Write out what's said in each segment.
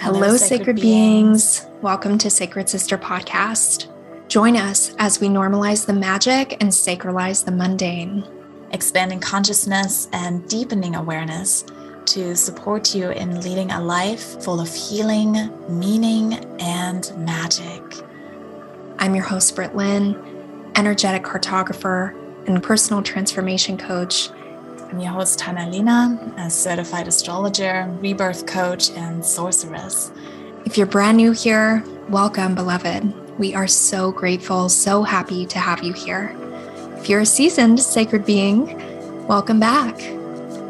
Hello, sacred, beings. beings. Welcome to Sacred Sister Podcast. Join us as we normalize the magic and sacralize the mundane, expanding consciousness and deepening awareness to support you in leading a life full of healing, meaning, and magic. I'm your host, Britt Lynn, energetic cartographer and personal transformation coach I'm your host, Tana Lina, a certified astrologer, rebirth coach, and sorceress. If you're brand new here, welcome, beloved. We are so grateful, so happy to have you here. If you're a seasoned sacred being, welcome back.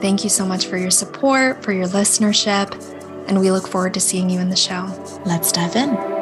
Thank you so much for your support, for your listenership, and we look forward to seeing you in the show. Let's dive in.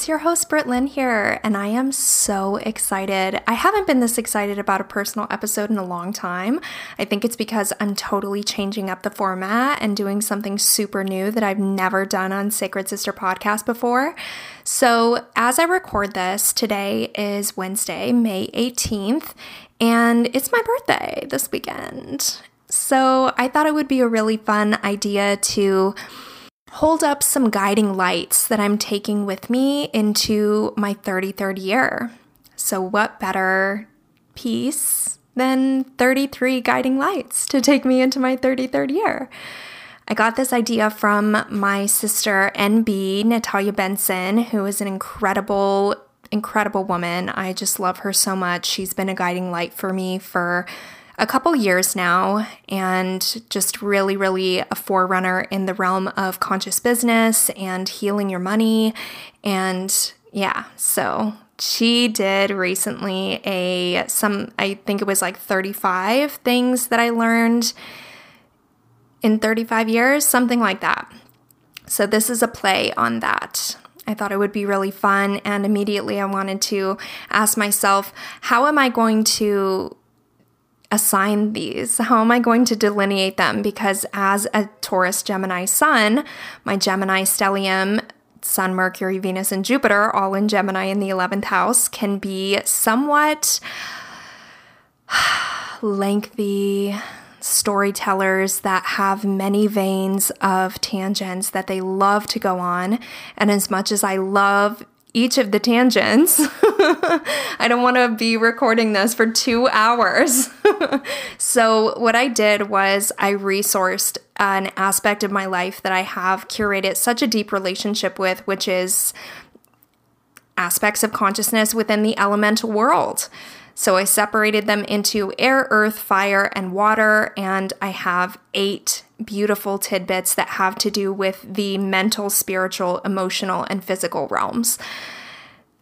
It's your host, Britt Lynn here, and I am so excited. I haven't been this excited about a personal episode in a long time. I think it's because I'm totally changing up the format and doing something super new that I've never done on Sacred Sister Podcast before. So, as I record this, today is Wednesday, May 18th, and it's my birthday this weekend. So I thought it would be a really fun idea to hold up some guiding lights that I'm taking with me into my 33rd year. So, what better piece than 33 guiding lights to take me into my 33rd year? I got this idea from my sister, NB, Natalia Benson, who is an incredible, incredible woman. I just love her so much. She's been a guiding light for me for a couple years now and just really, really a forerunner in the realm of conscious business and healing your money. And yeah, so she did recently a some I think it was like 35 things that I learned in 35 years, something like that. So this is a play on that. I thought it would be really fun and immediately I wanted to ask myself, how am I going to assign these? How am I going to delineate them? Because as a Taurus Gemini sun, my Gemini stellium, Sun, Mercury, Venus, and Jupiter, all in Gemini in the 11th house, can be somewhat lengthy storytellers that have many veins of tangents that they love to go on. And as much as I love each of the tangents. I don't want to be recording this for two hours. so, what I did was I resourced an aspect of my life that I have curated such a deep relationship with, which is aspects of consciousness within the elemental world. So I separated them into air, earth, fire, and water, and I have eight beautiful tidbits that have to do with the mental, spiritual, emotional, and physical realms.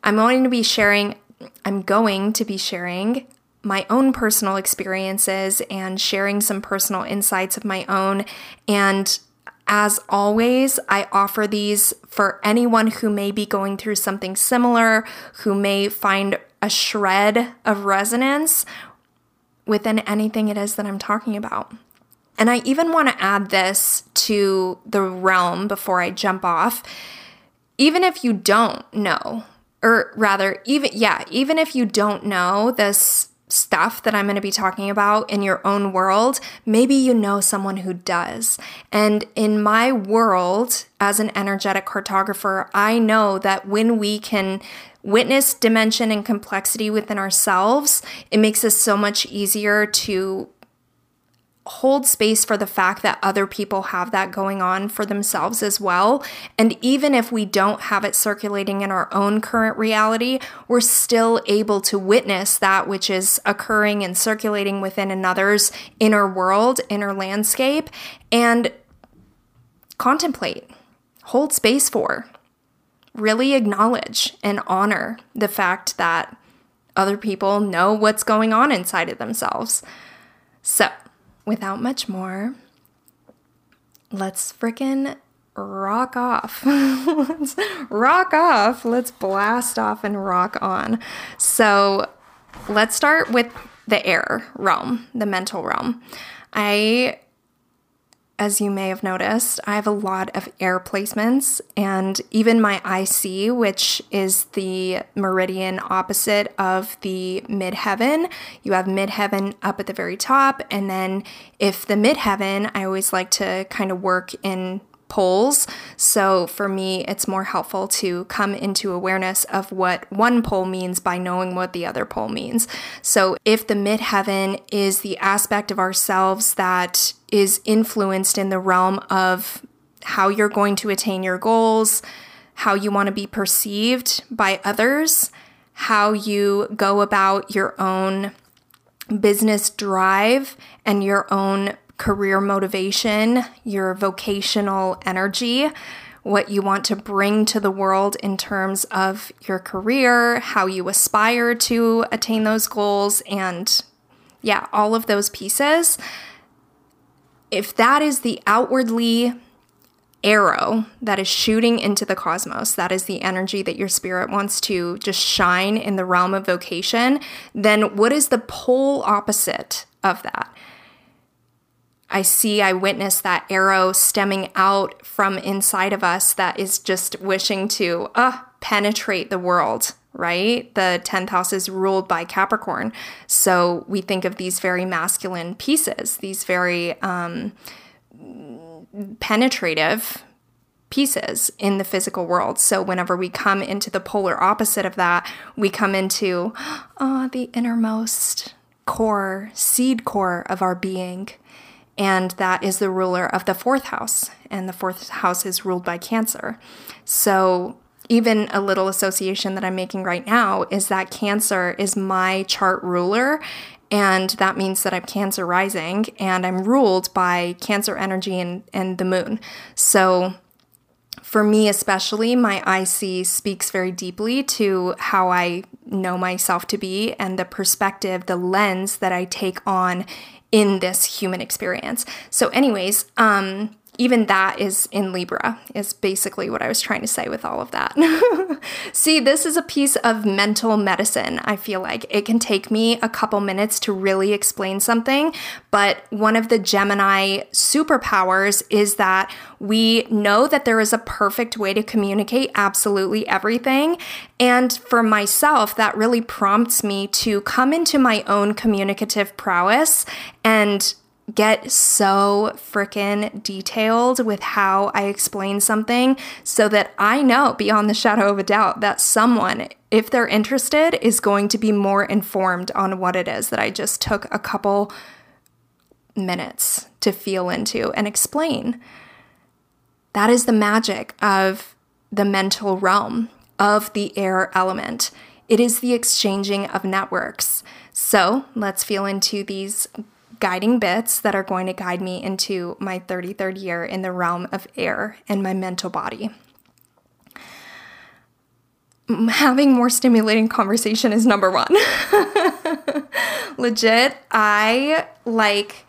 I'm going to be sharing I'm going to be sharing my own personal experiences and sharing some personal insights of my own and as always, I offer these for anyone who may be going through something similar, who may find a shred of resonance within anything it is that I'm talking about. And I even want to add this to the realm before I jump off. Even if you don't know, or rather, even, yeah, even if you don't know this stuff that I'm going to be talking about in your own world, maybe you know someone who does. And in my world, as an energetic cartographer, I know that when we can witness dimension and complexity within ourselves, it makes us so much easier to hold space for the fact that other people have that going on for themselves as well. And even if we don't have it circulating in our own current reality, we're still able to witness that which is occurring and circulating within another's inner world, inner landscape, and contemplate, hold space for, really acknowledge and honor the fact that other people know what's going on inside of themselves. So, without much more, let's frickin' rock off. let's rock off. Let's blast off and rock on. So let's start with the air realm, the mental realm. I as you may have noticed, I have a lot of air placements, and even my IC, which is the meridian opposite of the midheaven. You have midheaven up at the very top, and then if the midheaven, I always like to kind of work in poles. So for me, it's more helpful to come into awareness of what one pole means by knowing what the other pole means. So if the midheaven is the aspect of ourselves that is influenced in the realm of how you're going to attain your goals, how you want to be perceived by others, how you go about your own business drive and your own career motivation, your vocational energy, what you want to bring to the world in terms of your career, how you aspire to attain those goals, and yeah, all of those pieces. If that is the outwardly arrow that is shooting into the cosmos, that is the energy that your spirit wants to just shine in the realm of vocation, then what is the pole opposite of that? I see, I witness that arrow stemming out from inside of us that is just wishing to uh, penetrate the world, right? The 10th house is ruled by Capricorn. So we think of these very masculine pieces, these very um, penetrative pieces in the physical world. So whenever we come into the polar opposite of that, we come into oh, the innermost core, seed core of our being and that is the ruler of the fourth house, and the fourth house is ruled by Cancer. So, even a little association that I'm making right now is that Cancer is my chart ruler, and that means that I'm Cancer rising and I'm ruled by Cancer energy and, and the moon. So, for me, especially, my IC speaks very deeply to how I know myself to be and the perspective, the lens that I take on in this human experience. So, anyways, um, even that is in Libra, is basically what I was trying to say with all of that. See, this is a piece of mental medicine, I feel like. It can take me a couple minutes to really explain something, but one of the Gemini superpowers is that we know that there is a perfect way to communicate absolutely everything. And for myself, that really prompts me to come into my own communicative prowess and get so freaking detailed with how I explain something so that I know beyond the shadow of a doubt that someone, if they're interested, is going to be more informed on what it is that I just took a couple minutes to feel into and explain. That is the magic of the mental realm, of the air element. It is the exchanging of networks. So let's feel into these guiding bits that are going to guide me into my 33rd year in the realm of air and my mental body. Having more stimulating conversation is number one. Legit, I like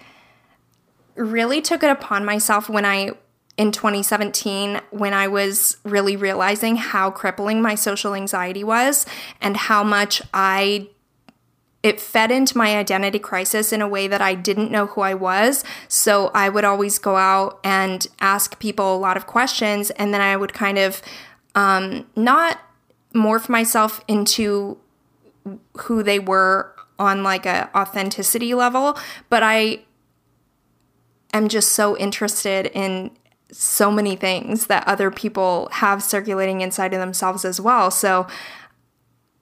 really took it upon myself when I in 2017 when I was really realizing how crippling my social anxiety was and how much I it fed into my identity crisis in a way that I didn't know who I was. So I would always go out and ask people a lot of questions, and then I would kind of um, not morph myself into who they were on like a authenticity level, but I am just so interested in so many things that other people have circulating inside of themselves as well. So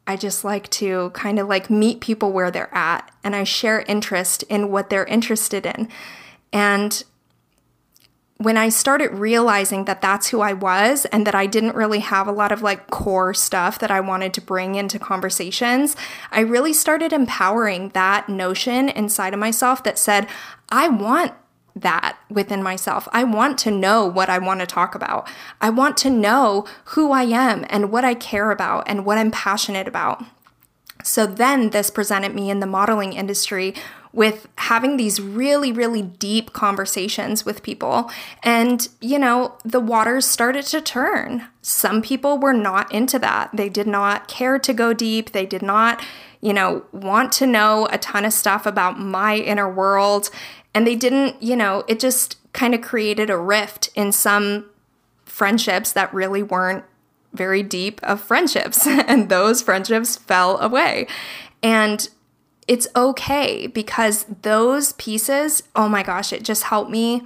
I just like to kind of like meet people where they're at and I share interest in what they're interested in. And when I started realizing that that's who I was and that I didn't really have a lot of like core stuff that I wanted to bring into conversations, I really started empowering that notion inside of myself that said, I want that within myself. I want to know what I want to talk about. I want to know who I am and what I care about and what I'm passionate about. So then this presented me in the modeling industry with having these really, really deep conversations with people. And, you know, the waters started to turn. Some people were not into that. They did not care to go deep. They did not, you know, want to know a ton of stuff about my inner world. And they didn't, you know, it just kind of created a rift in some friendships that really weren't very deep of friendships. and those friendships fell away. And it's okay because those pieces, oh my gosh, it just helped me.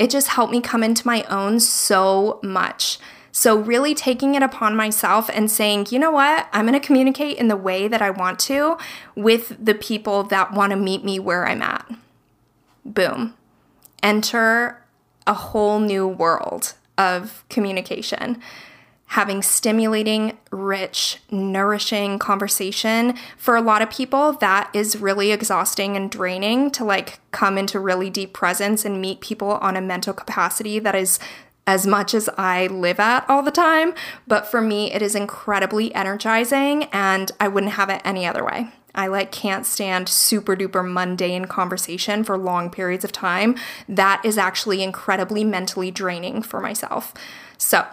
It just helped me come into my own so much. So, really taking it upon myself and saying, you know what, I'm going to communicate in the way that I want to with the people that want to meet me where I'm at. Boom. Enter a whole new world of communication having stimulating, rich, nourishing conversation. For a lot of people, that is really exhausting and draining to like come into really deep presence and meet people on a mental capacity that is as much as I live at all the time. But for me, it is incredibly energizing and I wouldn't have it any other way. I like can't stand super duper mundane conversation for long periods of time. That is actually incredibly mentally draining for myself. So,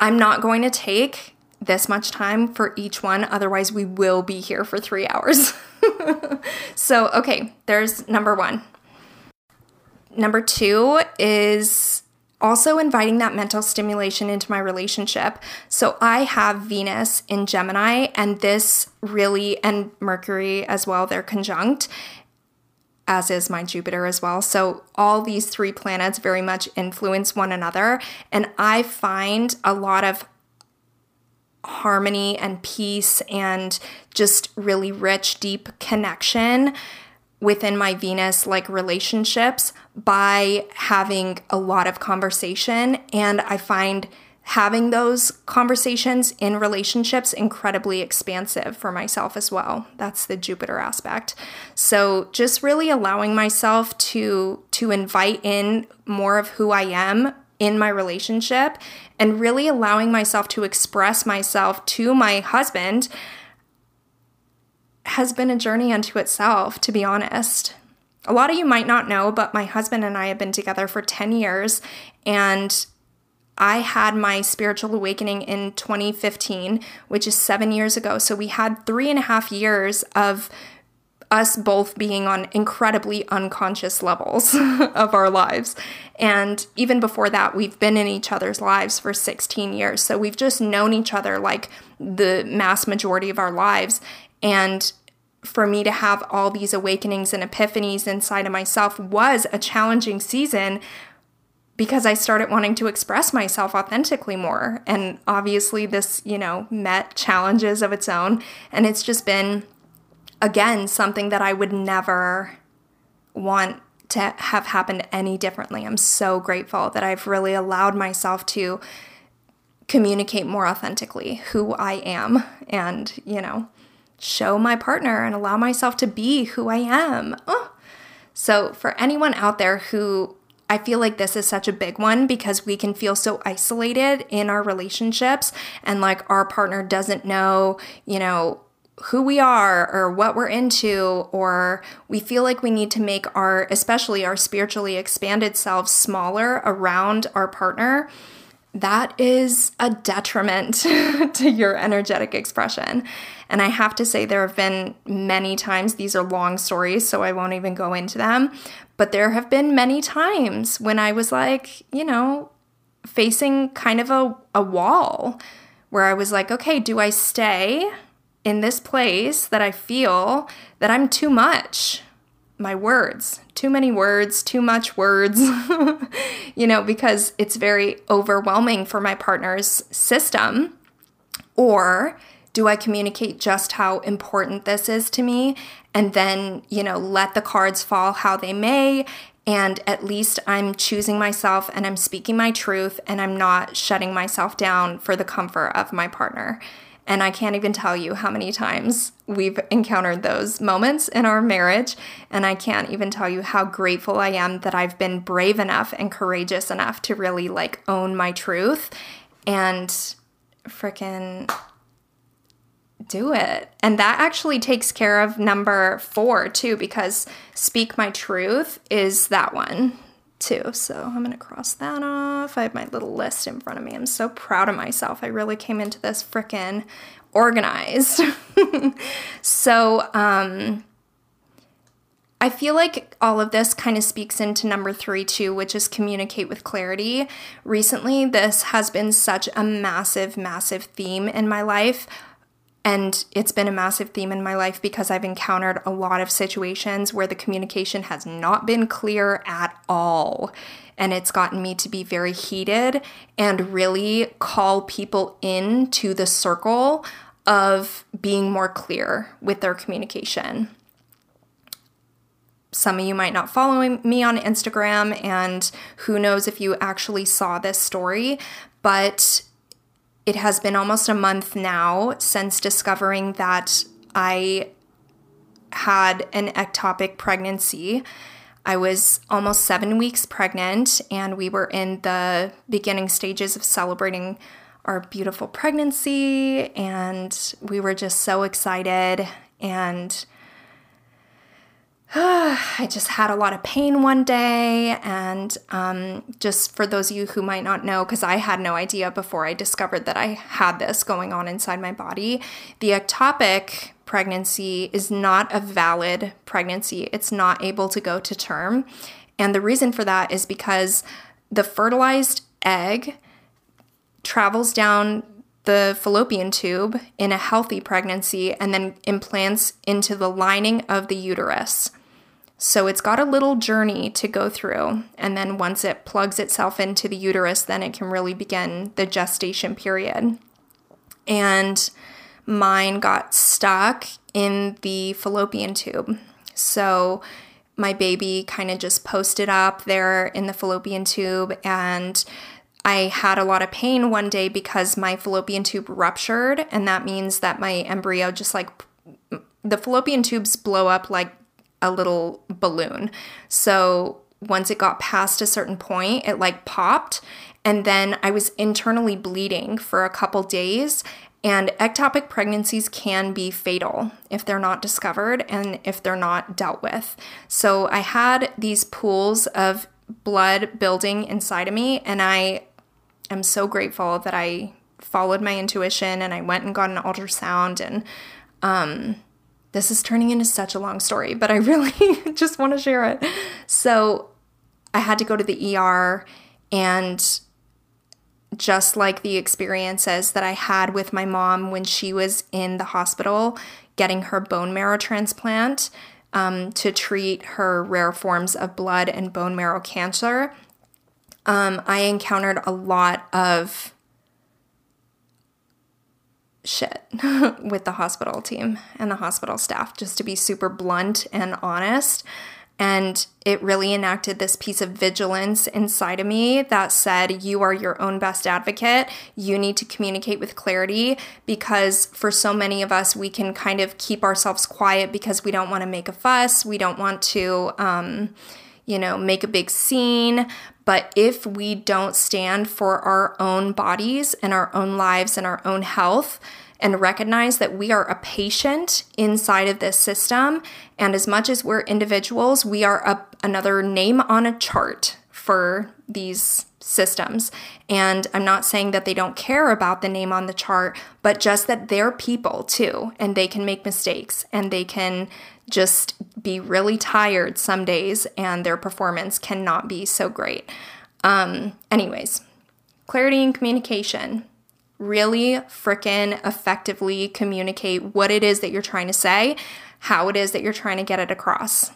I'm not going to take this much time for each one, otherwise, we will be here for three hours. so, okay, there's number one. Number two is also inviting that mental stimulation into my relationship. So I have Venus in Gemini, and this really, and Mercury as well, they're conjunct as is my Jupiter as well. So, all these three planets very much influence one another. And I find a lot of harmony and peace and just really rich, deep connection within my Venus like relationships by having a lot of conversation. And I find having those conversations in relationships incredibly expansive for myself as well that's the jupiter aspect so just really allowing myself to to invite in more of who i am in my relationship and really allowing myself to express myself to my husband has been a journey unto itself to be honest a lot of you might not know but my husband and i have been together for 10 years and I had my spiritual awakening in 2015, which is seven years ago. So we had three and a half years of us both being on incredibly unconscious levels of our lives. And even before that, we've been in each other's lives for 16 years. So we've just known each other like the mass majority of our lives. And for me to have all these awakenings and epiphanies inside of myself was a challenging season because I started wanting to express myself authentically more. And obviously, this, you know, met challenges of its own. And it's just been, again, something that I would never want to have happened any differently. I'm so grateful that I've really allowed myself to communicate more authentically who I am and, you know, show my partner and allow myself to be who I am. Oh. So, for anyone out there who I feel like this is such a big one because we can feel so isolated in our relationships and like our partner doesn't know, you know, who we are or what we're into, or we feel like we need to make our, especially our spiritually expanded selves, smaller around our partner. That is a detriment to your energetic expression. And I have to say, there have been many times, these are long stories, so I won't even go into them, but there have been many times when I was like, you know, facing kind of a, a wall where I was like, okay, do I stay in this place that I feel that I'm too much? My words, too many words, too much words, you know, because it's very overwhelming for my partner's system. Or do I communicate just how important this is to me and then, you know, let the cards fall how they may? And at least I'm choosing myself and I'm speaking my truth and I'm not shutting myself down for the comfort of my partner. And I can't even tell you how many times we've encountered those moments in our marriage. And I can't even tell you how grateful I am that I've been brave enough and courageous enough to really like own my truth and freaking do it. And that actually takes care of number four too, because Speak My Truth is that one too. So I'm going to cross that off. I have my little list in front of me. I'm so proud of myself. I really came into this freaking organized. so, um, I feel like all of this kind of speaks into number three, too, which is communicate with clarity. Recently, this has been such a massive, massive theme in my life. And it's been a massive theme in my life because I've encountered a lot of situations where the communication has not been clear at all. And it's gotten me to be very heated and really call people into the circle of being more clear with their communication some of you might not follow me on Instagram, and who knows if you actually saw this story, but it has been almost a month now since discovering that I had an ectopic pregnancy. I was almost seven weeks pregnant, and we were in the beginning stages of celebrating our beautiful pregnancy, and we were just so excited. And I just had a lot of pain one day. And um, just for those of you who might not know, because I had no idea before I discovered that I had this going on inside my body, the ectopic pregnancy is not a valid pregnancy. It's not able to go to term. And the reason for that is because the fertilized egg travels down the fallopian tube in a healthy pregnancy and then implants into the lining of the uterus. So it's got a little journey to go through. And then once it plugs itself into the uterus, then it can really begin the gestation period. And mine got stuck in the fallopian tube. So my baby kind of just posted up there in the fallopian tube and I had a lot of pain one day because my fallopian tube ruptured and that means that my embryo just like the fallopian tubes blow up like a little balloon. So once it got past a certain point, it like popped. And then I was internally bleeding for a couple days. And ectopic pregnancies can be fatal if they're not discovered and if they're not dealt with. So I had these pools of blood building inside of me, and I am so grateful that I followed my intuition and I went and got an ultrasound and um, this is turning into such a long story, but I really just want to share it. So I had to go to the ER, and just like the experiences that I had with my mom when she was in the hospital getting her bone marrow transplant um, to treat her rare forms of blood and bone marrow cancer, um, I encountered a lot of shit with the hospital team and the hospital staff, just to be super blunt and honest. And it really enacted this piece of vigilance inside of me that said, You are your own best advocate. You need to communicate with clarity because for so many of us, we can kind of keep ourselves quiet because we don't want to make a fuss. We don't want to, um, you know, make a big scene. But if we don't stand for our own bodies and our own lives and our own health, and recognize that we are a patient inside of this system. And as much as we're individuals, we are a, another name on a chart for these systems. And I'm not saying that they don't care about the name on the chart, but just that they're people too, and they can make mistakes and they can just be really tired some days and their performance cannot be so great. Um, anyways, clarity and communication. Really frickin' effectively communicate what it is that you're trying to say, how it is that you're trying to get it across.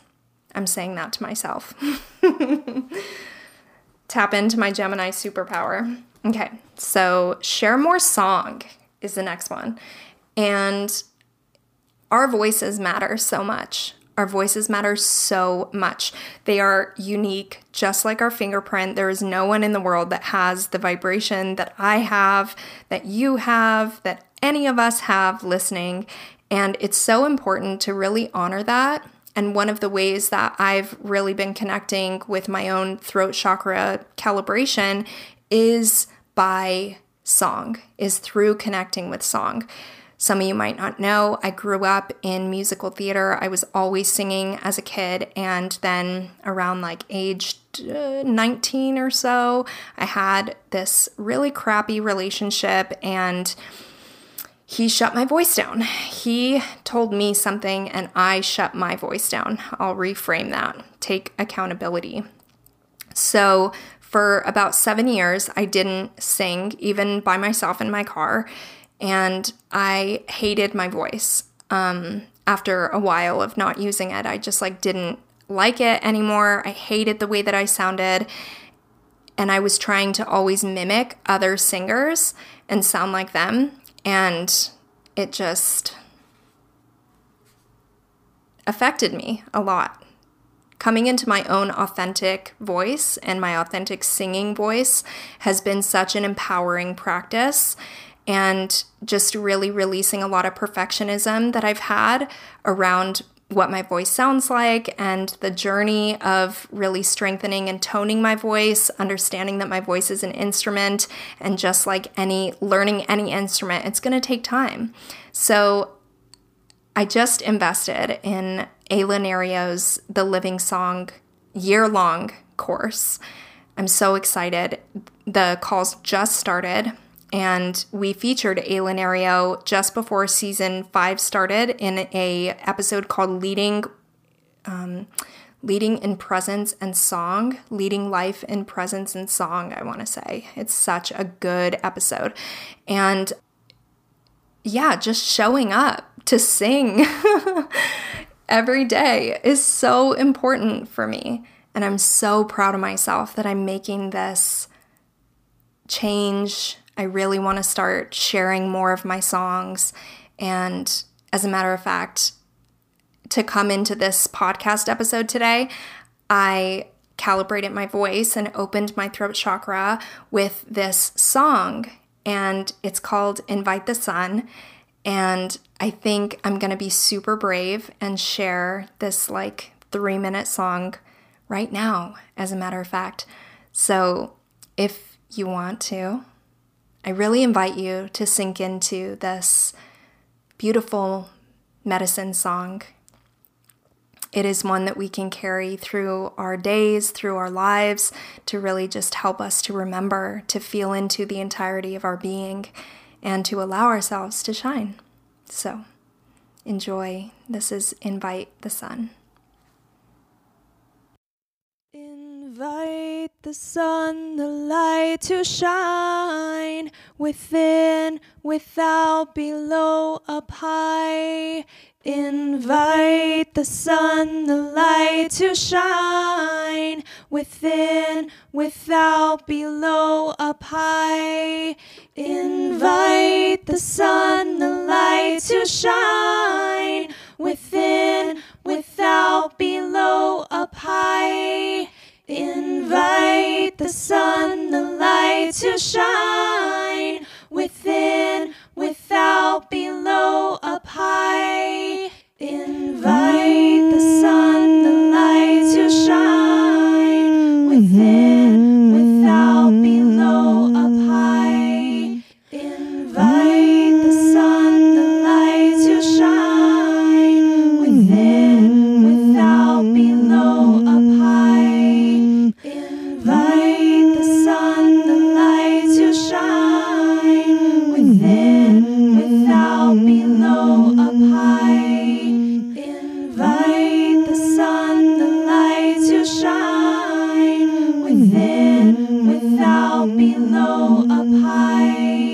I'm saying that to myself. Tap into my Gemini superpower. Okay, so share more song is the next one. And our voices matter so much. Our voices matter so much. They are unique, just like our fingerprint. There is no one in the world that has the vibration that I have, that you have, that any of us have listening. And it's so important to really honor that. And one of the ways that I've really been connecting with my own throat chakra calibration is by song, is through connecting with song. Some of you might not know, I grew up in musical theater. I was always singing as a kid. And then around like age uh, 19 or so, I had this really crappy relationship and he shut my voice down. He told me something and I shut my voice down. I'll reframe that. Take accountability. So, for about seven years, I didn't sing, even by myself in my car, and I hated my voice. Um, after a while of not using it, I just like didn't like it anymore. I hated the way that I sounded, and I was trying to always mimic other singers and sound like them, and it just affected me a lot coming into my own authentic voice and my authentic singing voice has been such an empowering practice and just really releasing a lot of perfectionism that I've had around what my voice sounds like and the journey of really strengthening and toning my voice, understanding that my voice is an instrument, and just like any learning any instrument, it's going to take time. So I just invested in Ayla Nereo's The Living Song year long course. I'm so excited. The calls just started, and we featured Ayla Nereo just before season five started in a episode called "Leading." Um, leading in presence and song, leading life in presence and song, I want to say. It's such a good episode. And yeah, just showing up to sing every day is so important for me. And I'm so proud of myself that I'm making this change. I really want to start sharing more of my songs. And as a matter of fact, to come into this podcast episode today, I calibrated my voice and opened my throat chakra with this song. And it's called Invite the Sun. And I think I'm going to be super brave and share this like three minute song right now, as a matter of fact. So if you want to, I really invite you to sink into this beautiful medicine song. It is one that we can carry through our days, through our lives, to really just help us to remember, to feel into the entirety of our being, and to allow ourselves to shine. So enjoy. This is Invite the Sun. Invite the sun, the light to shine within, without, below, up high. Invite the sun, the light to shine within, without, below, up high. Invite the sun, the light to shine within, without, below, up high. Invite the sun, the light to shine within, without, below, up high. Invite the sun, the light to shine without, below, up high.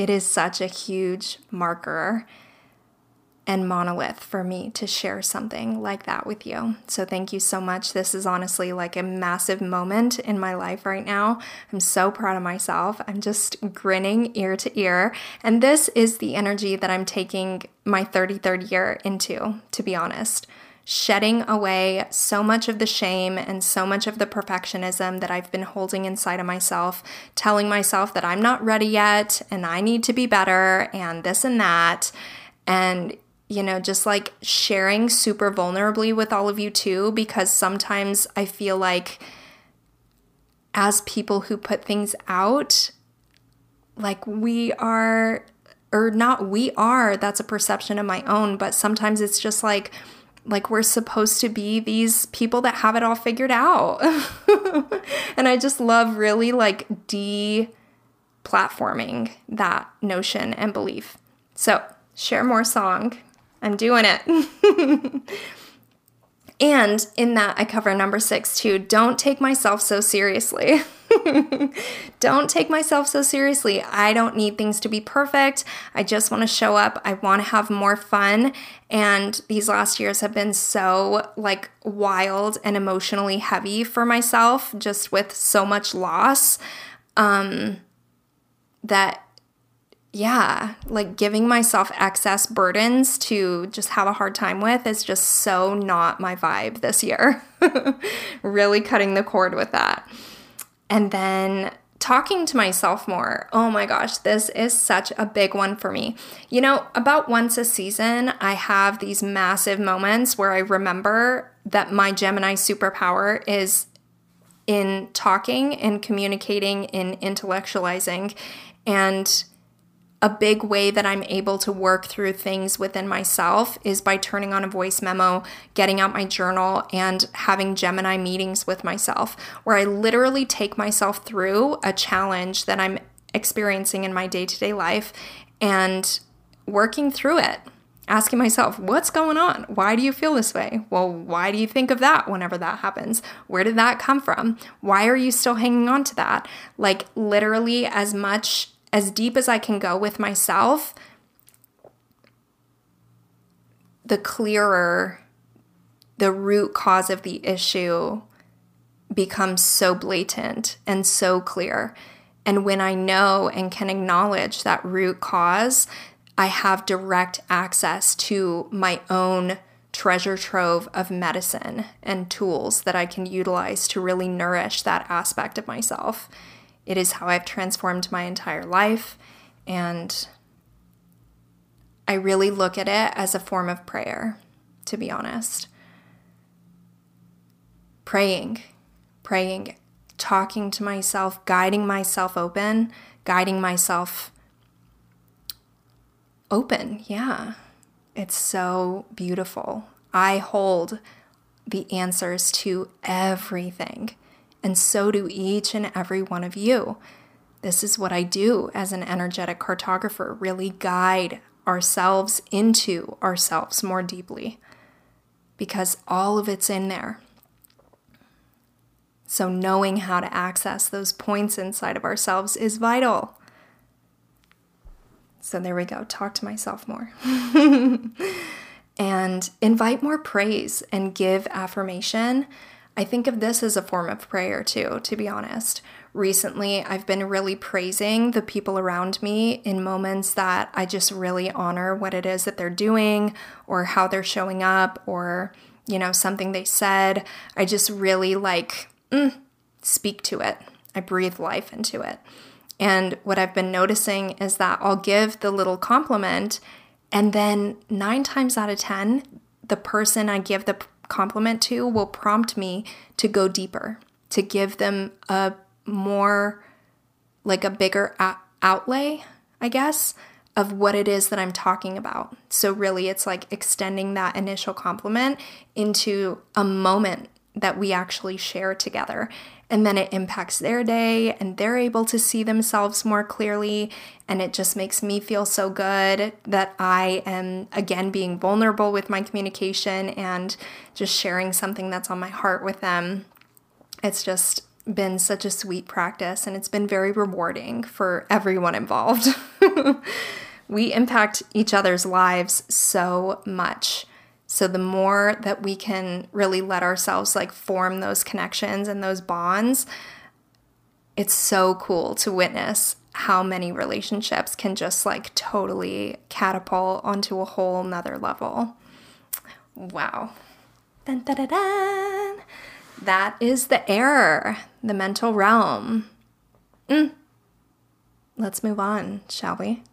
It is such a huge marker and monolith for me to share something like that with you. So, thank you so much. This is honestly like a massive moment in my life right now. I'm so proud of myself. I'm just grinning ear to ear. And this is the energy that I'm taking my 33rd year into, to be honest shedding away so much of the shame and so much of the perfectionism that I've been holding inside of myself, telling myself that I'm not ready yet and I need to be better and this and that. And, you know, just like sharing super vulnerably with all of you too, because sometimes I feel like as people who put things out, like we are, or not we are, that's a perception of my own, but sometimes it's just like, like we're supposed to be these people that have it all figured out. and I just love really like de platforming that notion and belief. So, share more song. I'm doing it. and in that, I cover number six too. Don't take myself so seriously. don't take myself so seriously. I don't need things to be perfect. I just want to show up. I want to have more fun. And these last years have been so like wild and emotionally heavy for myself, just with so much loss. Um, that yeah, like giving myself excess burdens to just have a hard time with is just so not my vibe this year. really cutting the cord with that. And then talking to myself more. Oh my gosh, this is such a big one for me. You know, about once a season, I have these massive moments where I remember that my Gemini superpower is in talking and communicating in intellectualizing and a big way that I'm able to work through things within myself is by turning on a voice memo, getting out my journal, and having Gemini meetings with myself, where I literally take myself through a challenge that I'm experiencing in my day to day life and working through it. Asking myself, what's going on? Why do you feel this way? Well, why do you think of that whenever that happens? Where did that come from? Why are you still hanging on to that? Like, literally, as much as deep as I can go with myself, the clearer the root cause of the issue becomes so blatant and so clear. And when I know and can acknowledge that root cause, I have direct access to my own treasure trove of medicine and tools that I can utilize to really nourish that aspect of myself. It is how I've transformed my entire life. And I really look at it as a form of prayer, to be honest. Praying, praying, talking to myself, guiding myself open, guiding myself open. Yeah. It's so beautiful. I hold the answers to everything and so do each and every one of you. This is what I do as an energetic cartographer really guide ourselves into ourselves more deeply because all of it's in there. So, knowing how to access those points inside of ourselves is vital. So, there we go. Talk to myself more. and invite more praise and give affirmation I think of this as a form of prayer too, to be honest. Recently, I've been really praising the people around me in moments that I just really honor what it is that they're doing or how they're showing up or, you know, something they said. I just really like mm, speak to it. I breathe life into it. And what I've been noticing is that I'll give the little compliment, and then nine times out of 10, the person I give the compliment to will prompt me to go deeper, to give them a more, like a bigger outlay, I guess, of what it is that I'm talking about. So, really, it's like extending that initial compliment into a moment that we actually share together. And then it impacts their day and they're able to see themselves more clearly. And it just makes me feel so good that I am again being vulnerable with my communication and just sharing something that's on my heart with them. It's just been such a sweet practice and it's been very rewarding for everyone involved. we impact each other's lives so much. So the more that we can really let ourselves like form those connections and those bonds, it's so cool to witness how many relationships can just like totally catapult onto a whole nother level. Wow. Dun, dun, dun. That is the air, the mental realm. Mm. Let's move on, shall we?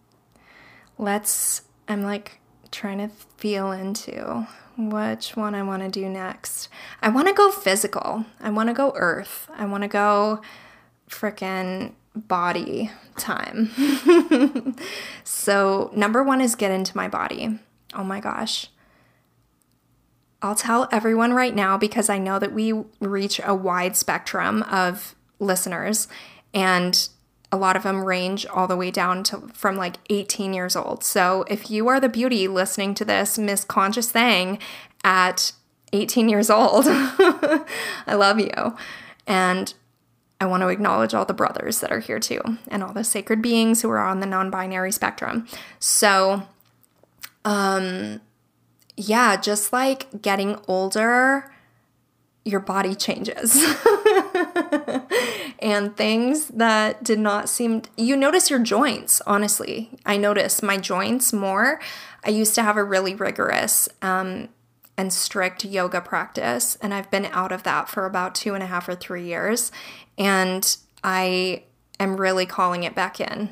Let's, I'm like trying to feel into which one I want to do next. I want to go physical. I want to go earth. I want to go freaking body time. so, number one is get into my body. Oh my gosh. I'll tell everyone right now because I know that we reach a wide spectrum of listeners and a lot of them range all the way down to from like 18 years old. So if you are the beauty listening to this Miss Conscious Thing at 18 years old, I love you. And I want to acknowledge all the brothers that are here too and all the sacred beings who are on the non-binary spectrum. So um yeah, just like getting older, your body changes. and things that did not seem you notice your joints honestly. I notice my joints more. I used to have a really rigorous um, and strict yoga practice and i've been out of that for about two and a half or three years and i am really calling it back in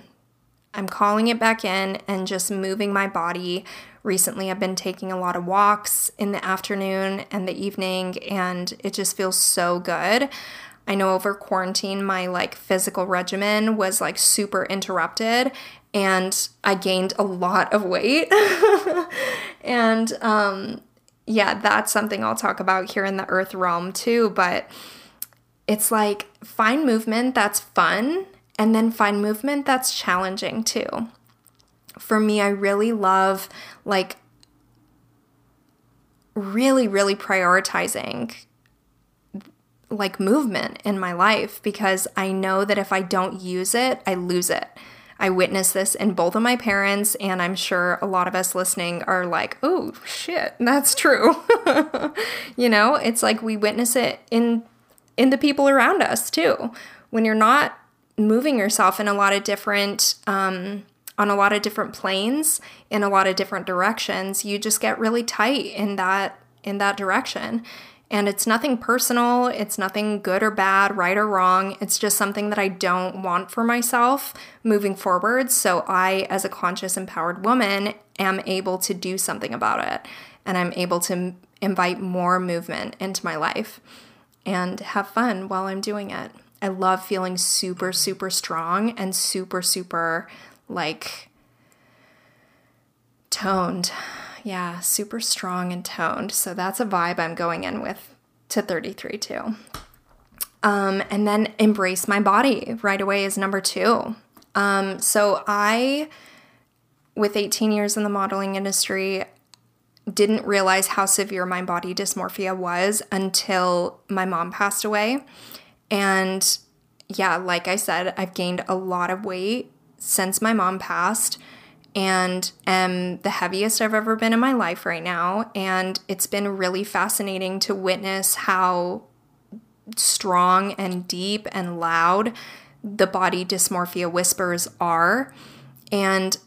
i'm calling it back in and just moving my body recently I've been taking a lot of walks in the afternoon and the evening, and it just feels so good. I know over quarantine, my like physical regimen was like super interrupted and I gained a lot of weight. and um, yeah, that's something I'll talk about here in the earth realm too. But it's like find movement that's fun and then find movement that's challenging too for me, I really love like really, really prioritizing like movement in my life because I know that if I don't use it, I lose it. I witnessed this in both of my parents, and I'm sure a lot of us listening are like, oh shit, that's true. you know, it's like we witness it in in the people around us too. When you're not moving yourself in a lot of different um, on a lot of different planes in a lot of different directions, you just get really tight in that in that direction. And it's nothing personal, it's nothing good or bad, right or wrong. It's just something that I don't want for myself moving forward. So I, as a conscious, empowered woman, am able to do something about it. And I'm able to invite more movement into my life and have fun while I'm doing it. I love feeling super, super strong and super, super like toned. Yeah, super strong and toned. So that's a vibe I'm going in with to 33 too. Um, and then embrace my body right away is number two. Um, so I, with 18 years in the modeling industry, didn't realize how severe my body dysmorphia was until my mom passed away. And yeah, like I said, I've gained a lot of weight since my mom passed and am the heaviest I've ever been in my life right now. And it's been really fascinating to witness how strong and deep and loud the body dysmorphia whispers are. And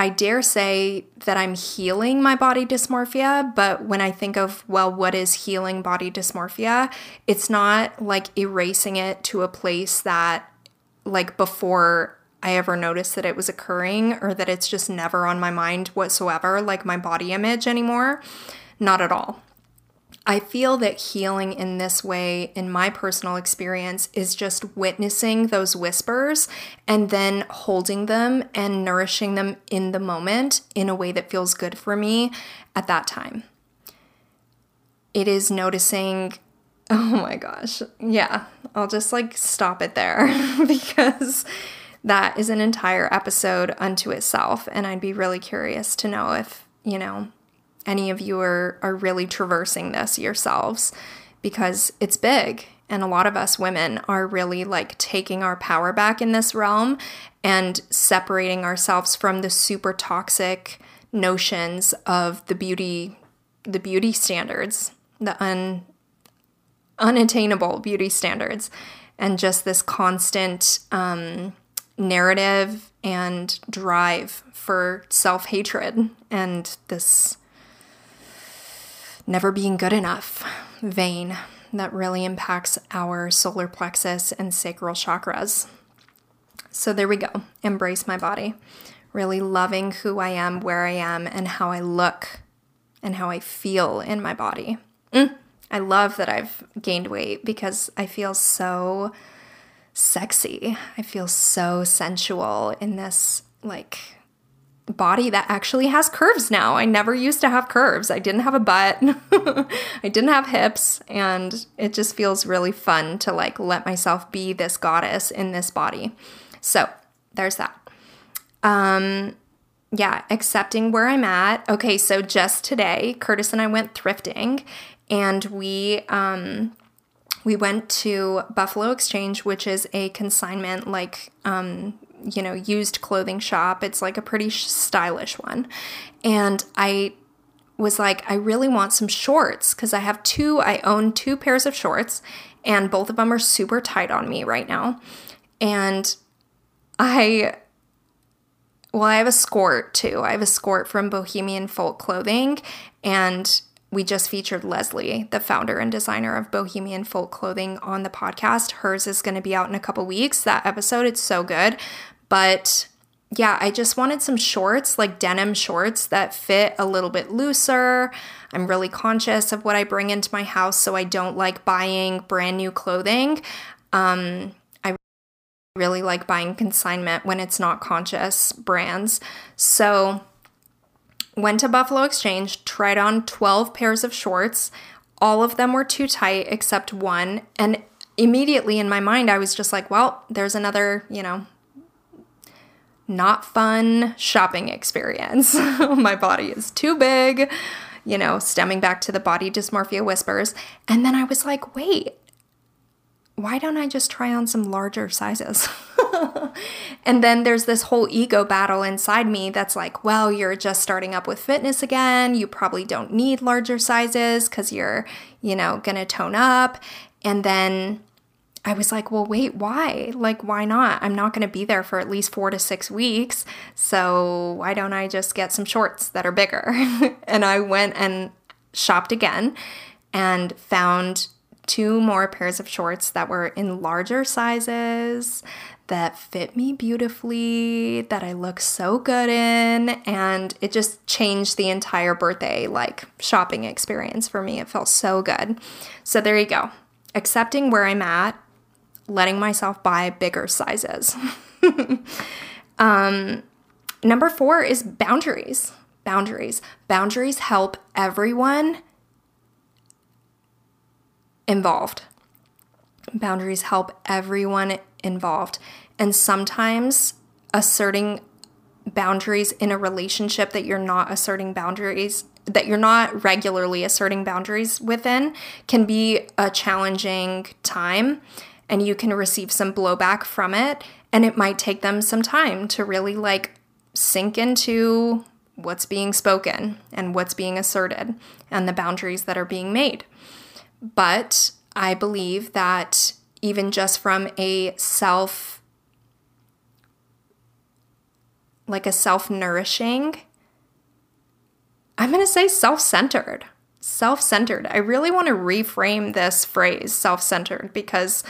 I dare say that I'm healing my body dysmorphia, but when I think of, well, what is healing body dysmorphia? It's not like erasing it to a place that, like, before I ever noticed that it was occurring or that it's just never on my mind whatsoever, like my body image anymore. Not at all. I feel that healing in this way, in my personal experience, is just witnessing those whispers and then holding them and nourishing them in the moment in a way that feels good for me at that time. It is noticing Oh my gosh. Yeah, I'll just like stop it there because that is an entire episode unto itself. And I'd be really curious to know if, you know, any of you are, are really traversing this yourselves because it's big. And a lot of us women are really like taking our power back in this realm and separating ourselves from the super toxic notions of the beauty the beauty standards, the un unattainable beauty standards, and just this constant um, narrative and drive for self hatred and this never being good enough vein that really impacts our solar plexus and sacral chakras. So there we go. Embrace my body. Really loving who I am, where I am, and how I look and how I feel in my body. Mm. I love that I've gained weight because I feel so sexy. I feel so sensual in this like body that actually has curves now. I never used to have curves. I didn't have a butt. I didn't have hips and it just feels really fun to like let myself be this goddess in this body. So, there's that. Um yeah, accepting where I'm at. Okay, so just today, Curtis and I went thrifting and we um we went to Buffalo Exchange, which is a consignment like um you know, used clothing shop. It's like a pretty stylish one. And I was like, I really want some shorts because I have two, I own two pairs of shorts, and both of them are super tight on me right now. And I, well, I have a skirt too. I have a skirt from Bohemian Folk Clothing, and we just featured Leslie, the founder and designer of Bohemian Folk Clothing, on the podcast. Hers is going to be out in a couple weeks. That episode, it's so good. But yeah, I just wanted some shorts, like denim shorts that fit a little bit looser. I'm really conscious of what I bring into my house, so I don't like buying brand new clothing. Um, I really like buying consignment when it's not conscious brands. So, went to Buffalo Exchange, tried on 12 pairs of shorts. All of them were too tight except one. And immediately in my mind, I was just like, well, there's another, you know, not fun shopping experience. my body is too big, you know, stemming back to the body dysmorphia whispers. And then I was like, wait, why don't I just try on some larger sizes? and then there's this whole ego battle inside me that's like, well, you're just starting up with fitness again. You probably don't need larger sizes because you're, you know, gonna tone up. And then I was like, well, wait, why? Like, why not? I'm not to be there for at least four to six weeks. So why don't I just get some shorts that are bigger? and I went and shopped again and found two more pairs of shorts that were in larger sizes that fit me beautifully, that I look so good in, and it just changed the entire birthday like shopping experience for me. It felt so good. So there you go. Accepting where I'm at letting myself buy bigger sizes. um, number four is boundaries. Boundaries. Boundaries help everyone involved. Boundaries help everyone involved. And sometimes asserting boundaries in a relationship that you're not asserting boundaries that you're not regularly asserting boundaries within can be a challenging time and you can receive some blowback from it. And it might take them some time to really like sink into what's being spoken and what's being asserted and the boundaries that are being made. But I believe that even just from a self, like a self nourishing, I'm going to say self centered. Self centered. I really want to reframe this phrase, self centered, because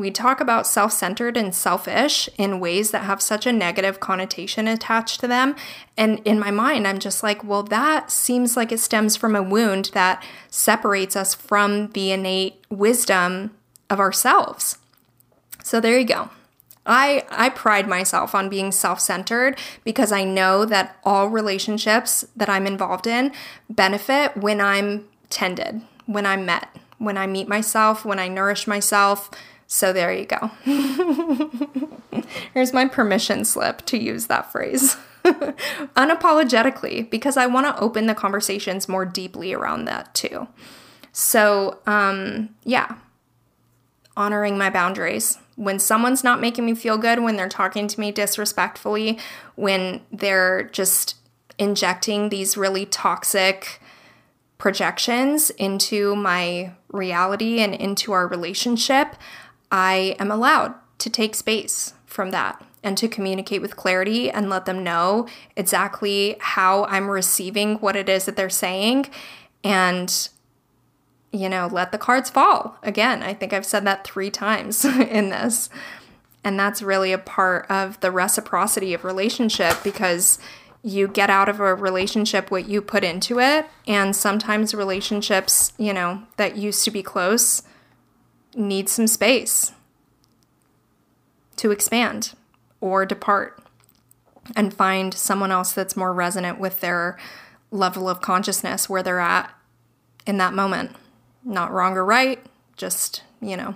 we talk about self centered and selfish in ways that have such a negative connotation attached to them. And in my mind, I'm just like, well, that seems like it stems from a wound that separates us from the innate wisdom of ourselves. So there you go. I, I pride myself on being self centered because I know that all relationships that I'm involved in benefit when I'm tended, when I'm met, when I meet myself, when I nourish myself. So there you go. Here's my permission slip to use that phrase. Unapologetically, because I want to open the conversations more deeply around that too. So, um, yeah, honoring my boundaries. When someone's not making me feel good, when they're talking to me disrespectfully, when they're just injecting these really toxic projections into my reality and into our relationship, I am allowed to take space from that and to communicate with clarity and let them know exactly how I'm receiving what it is that they're saying and you know, let the cards fall. Again, I think I've said that 3 times in this. And that's really a part of the reciprocity of relationship because you get out of a relationship what you put into it and sometimes relationships, you know, that used to be close need some space to expand or depart and find someone else that's more resonant with their level of consciousness where they're at in that moment. Not wrong or right, just, you know,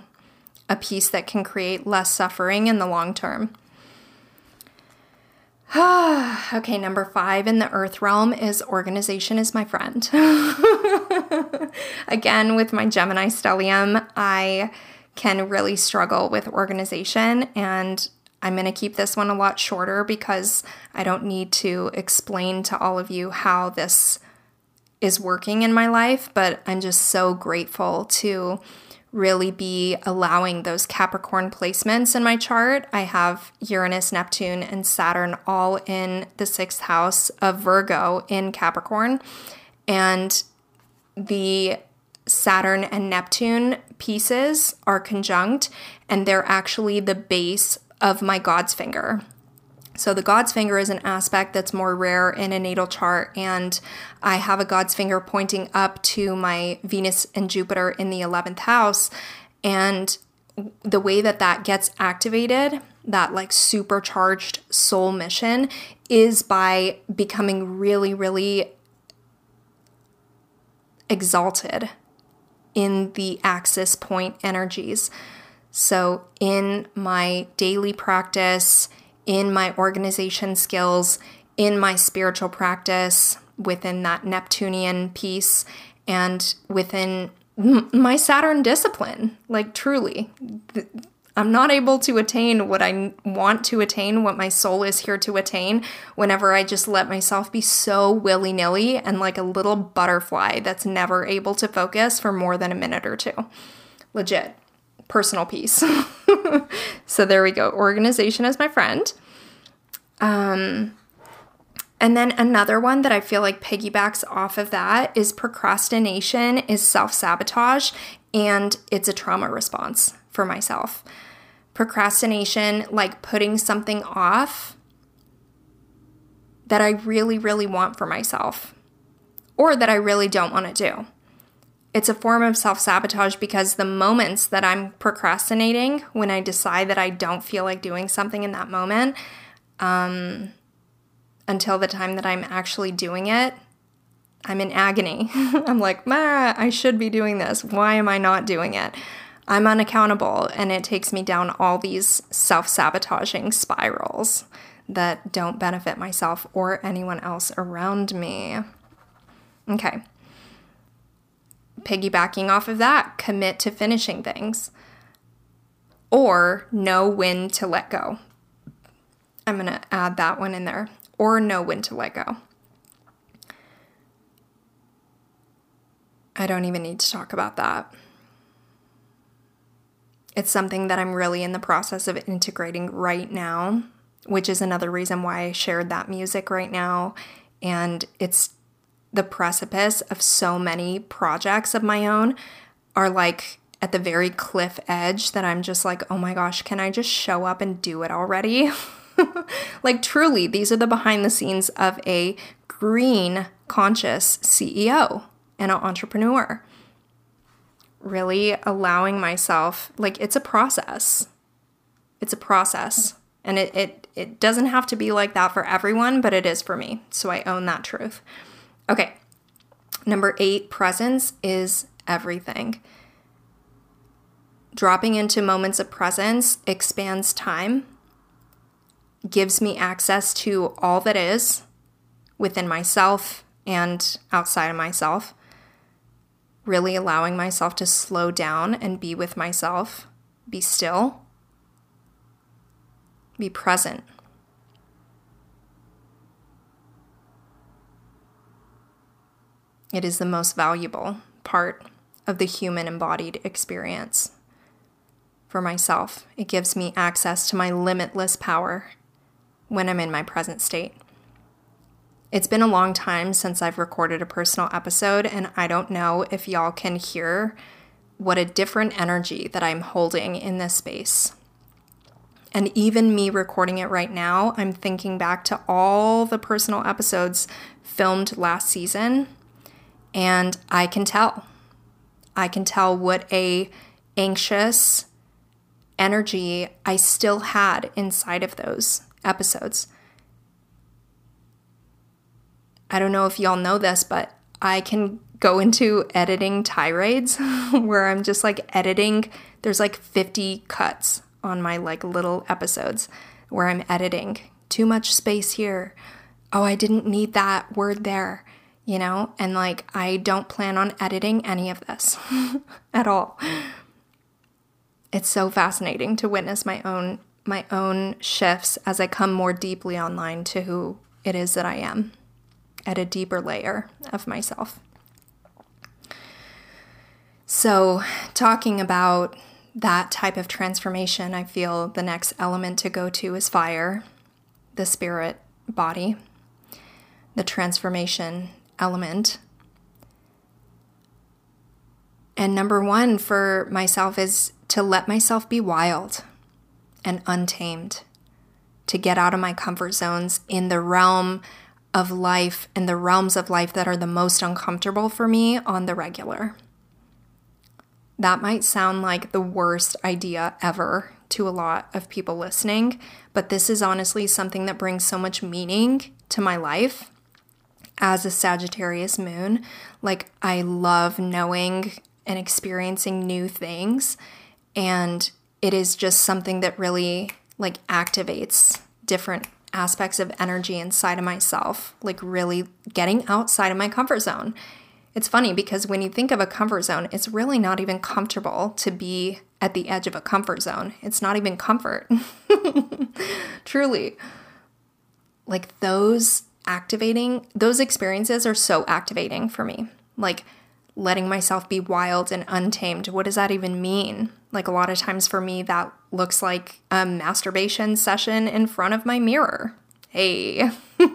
a piece that can create less suffering in the long term. okay, number five in the earth realm is organization is my friend. Again, with my Gemini stellium, I can really struggle with organization, and I'm going to keep this one a lot shorter because I don't need to explain to all of you how this is working in my life, but I'm just so grateful to really be allowing those Capricorn placements in my chart. I have Uranus, Neptune, and Saturn all in the sixth house of Virgo in Capricorn. And the Saturn and Neptune pieces are conjunct, and they're actually the base of my God's finger. So, the God's finger is an aspect that's more rare in a natal chart, and I have a God's finger pointing up to my Venus and Jupiter in the 11th house. And the way that that gets activated, that like supercharged soul mission, is by becoming really, really exalted in the axis point energies. So, in my daily practice, in my organization skills, in my spiritual practice, within that Neptunian piece, and within my Saturn discipline. Like, truly, I'm not able to attain what I want to attain, what my soul is here to attain, whenever I just let myself be so willy nilly and like a little butterfly that's never able to focus for more than a minute or two. Legit personal piece. so there we go. Organization is my friend. Um, and then another one that I feel like piggybacks off of that is procrastination is self sabotage and it's a trauma response for myself. Procrastination, like putting something off that I really, really want for myself or that I really don't want to do. It's a form of self sabotage because the moments that I'm procrastinating, when I decide that I don't feel like doing something in that moment, um, until the time that I'm actually doing it, I'm in agony. I'm like, I should be doing this. Why am I not doing it? I'm unaccountable, and it takes me down all these self sabotaging spirals that don't benefit myself or anyone else around me. Okay piggybacking off of that, commit to finishing things or know when to let go. I'm going to add that one in there or know when to let go. I don't even need to talk about that. It's something that I'm really in the process of integrating right now, which is another reason why I shared that music right now. And it's the precipice of so many projects of my own are like at the very cliff edge that I'm just like, oh my gosh, can I just show up and do it already? like, truly, these are the behind the scenes of a green conscious CEO and an entrepreneur. Really allowing myself, like, it's a process. It's a process. And it, it, it doesn't have to be like that for everyone, but it is for me. So I own that truth. Okay. Number eight, presence is everything. Dropping into moments of presence expands time, gives me access to all that is within myself and outside of myself. Really allowing myself to slow down and be with myself, be still, be present. It is the most valuable part of the human embodied experience. For myself, it gives me access to my limitless power when I'm in my present state. It's been a long time since I've recorded a personal episode, and I don't know if y'all can hear what a different energy that I'm holding in this space. And even me recording it right now, I'm thinking back to all the personal episodes filmed last season, and I can tell. I can tell what a anxious energy I still had inside of those episodes. I don't know if y'all know this, but I can go into editing tirades where I'm just like editing. There's like 50 cuts on my like little episodes where I'm editing. Too much space here. Oh, I didn't need that word there, you know? And like, I don't plan on editing any of this at all. It's so fascinating to witness my own my own shifts as I come more deeply online to who it is that I am at a deeper layer of myself. So, talking about that type of transformation, I feel the next element to go to is fire, the spirit body, the transformation element. And number one for myself is to let myself be wild and untamed, to get out of my comfort zones in the realm of life and the realms of life that are the most uncomfortable for me on the regular. That might sound like the worst idea ever to a lot of people listening, but this is honestly something that brings so much meaning to my life as a Sagittarius moon. Like, I love knowing and experiencing new things, and it is just something that really like activates different aspects of energy inside of myself, like really getting outside of my comfort zone. It's funny because when you think of a comfort zone, it's really not even comfortable to be at the edge of a comfort zone. It's not even comfort. Truly. Like those activating, those experiences are so activating for me. Like letting myself be wild and untamed. What does that even mean? Like a lot of times for me, that looks like a masturbation session in front of my mirror. Hey.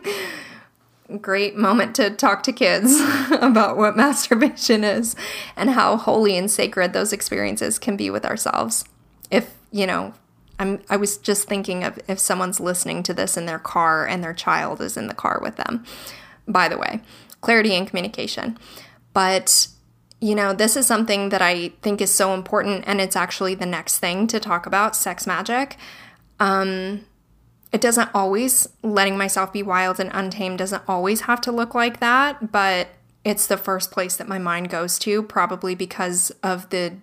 great moment to talk to kids about what masturbation is and how holy and sacred those experiences can be with ourselves. If, you know, I'm I was just thinking of if someone's listening to this in their car and their child is in the car with them. By the way, clarity and communication. But you know, this is something that I think is so important and it's actually the next thing to talk about, sex magic. Um it doesn't always letting myself be wild and untamed doesn't always have to look like that but it's the first place that my mind goes to probably because of the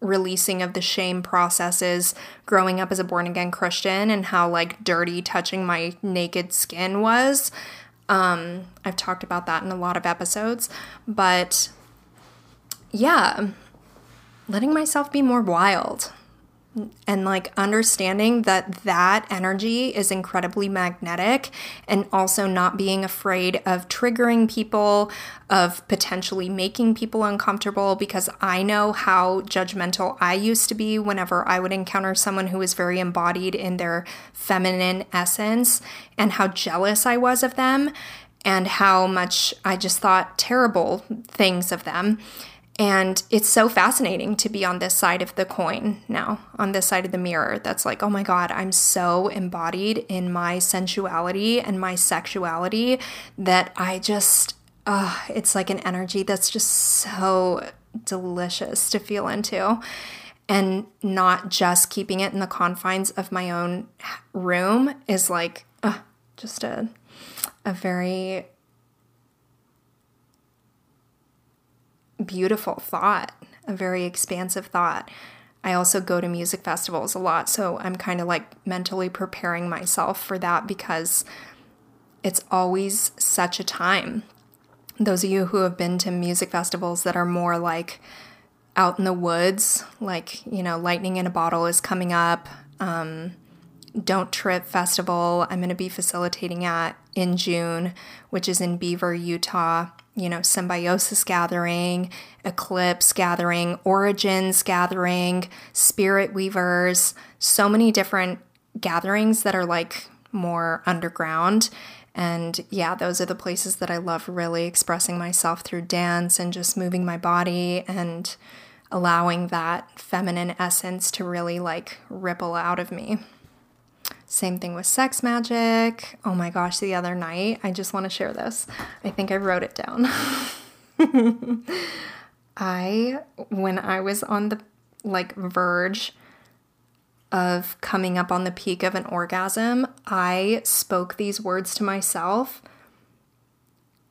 releasing of the shame processes growing up as a born again christian and how like dirty touching my naked skin was um i've talked about that in a lot of episodes but yeah letting myself be more wild and like understanding that that energy is incredibly magnetic and also not being afraid of triggering people of potentially making people uncomfortable because I know how judgmental I used to be whenever I would encounter someone who was very embodied in their feminine essence and how jealous I was of them and how much I just thought terrible things of them and it's so fascinating to be on this side of the coin now, on this side of the mirror. That's like, oh my God, I'm so embodied in my sensuality and my sexuality that I just, uh, it's like an energy that's just so delicious to feel into. And not just keeping it in the confines of my own room is like, uh, just a, a very beautiful thought, a very expansive thought. I also go to music festivals a lot, so I'm kind of like mentally preparing myself for that because it's always such a time. Those of you who have been to music festivals that are more like out in the woods, like, you know, Lightning in a Bottle is coming up. Um, Don't Trip Festival, I'm going to be facilitating at in June, which is in Beaver, Utah. You know, Symbiosis Gathering, Eclipse Gathering, Origins Gathering, Spirit Weavers, so many different gatherings that are like more underground. And yeah, those are the places that I love really expressing myself through dance and just moving my body and allowing that feminine essence to really like ripple out of me. Same thing with sex magic. Oh my gosh, the other night, I just want to share this. I think I wrote it down. I, when I was on the like verge of coming up on the peak of an orgasm, I spoke these words to myself.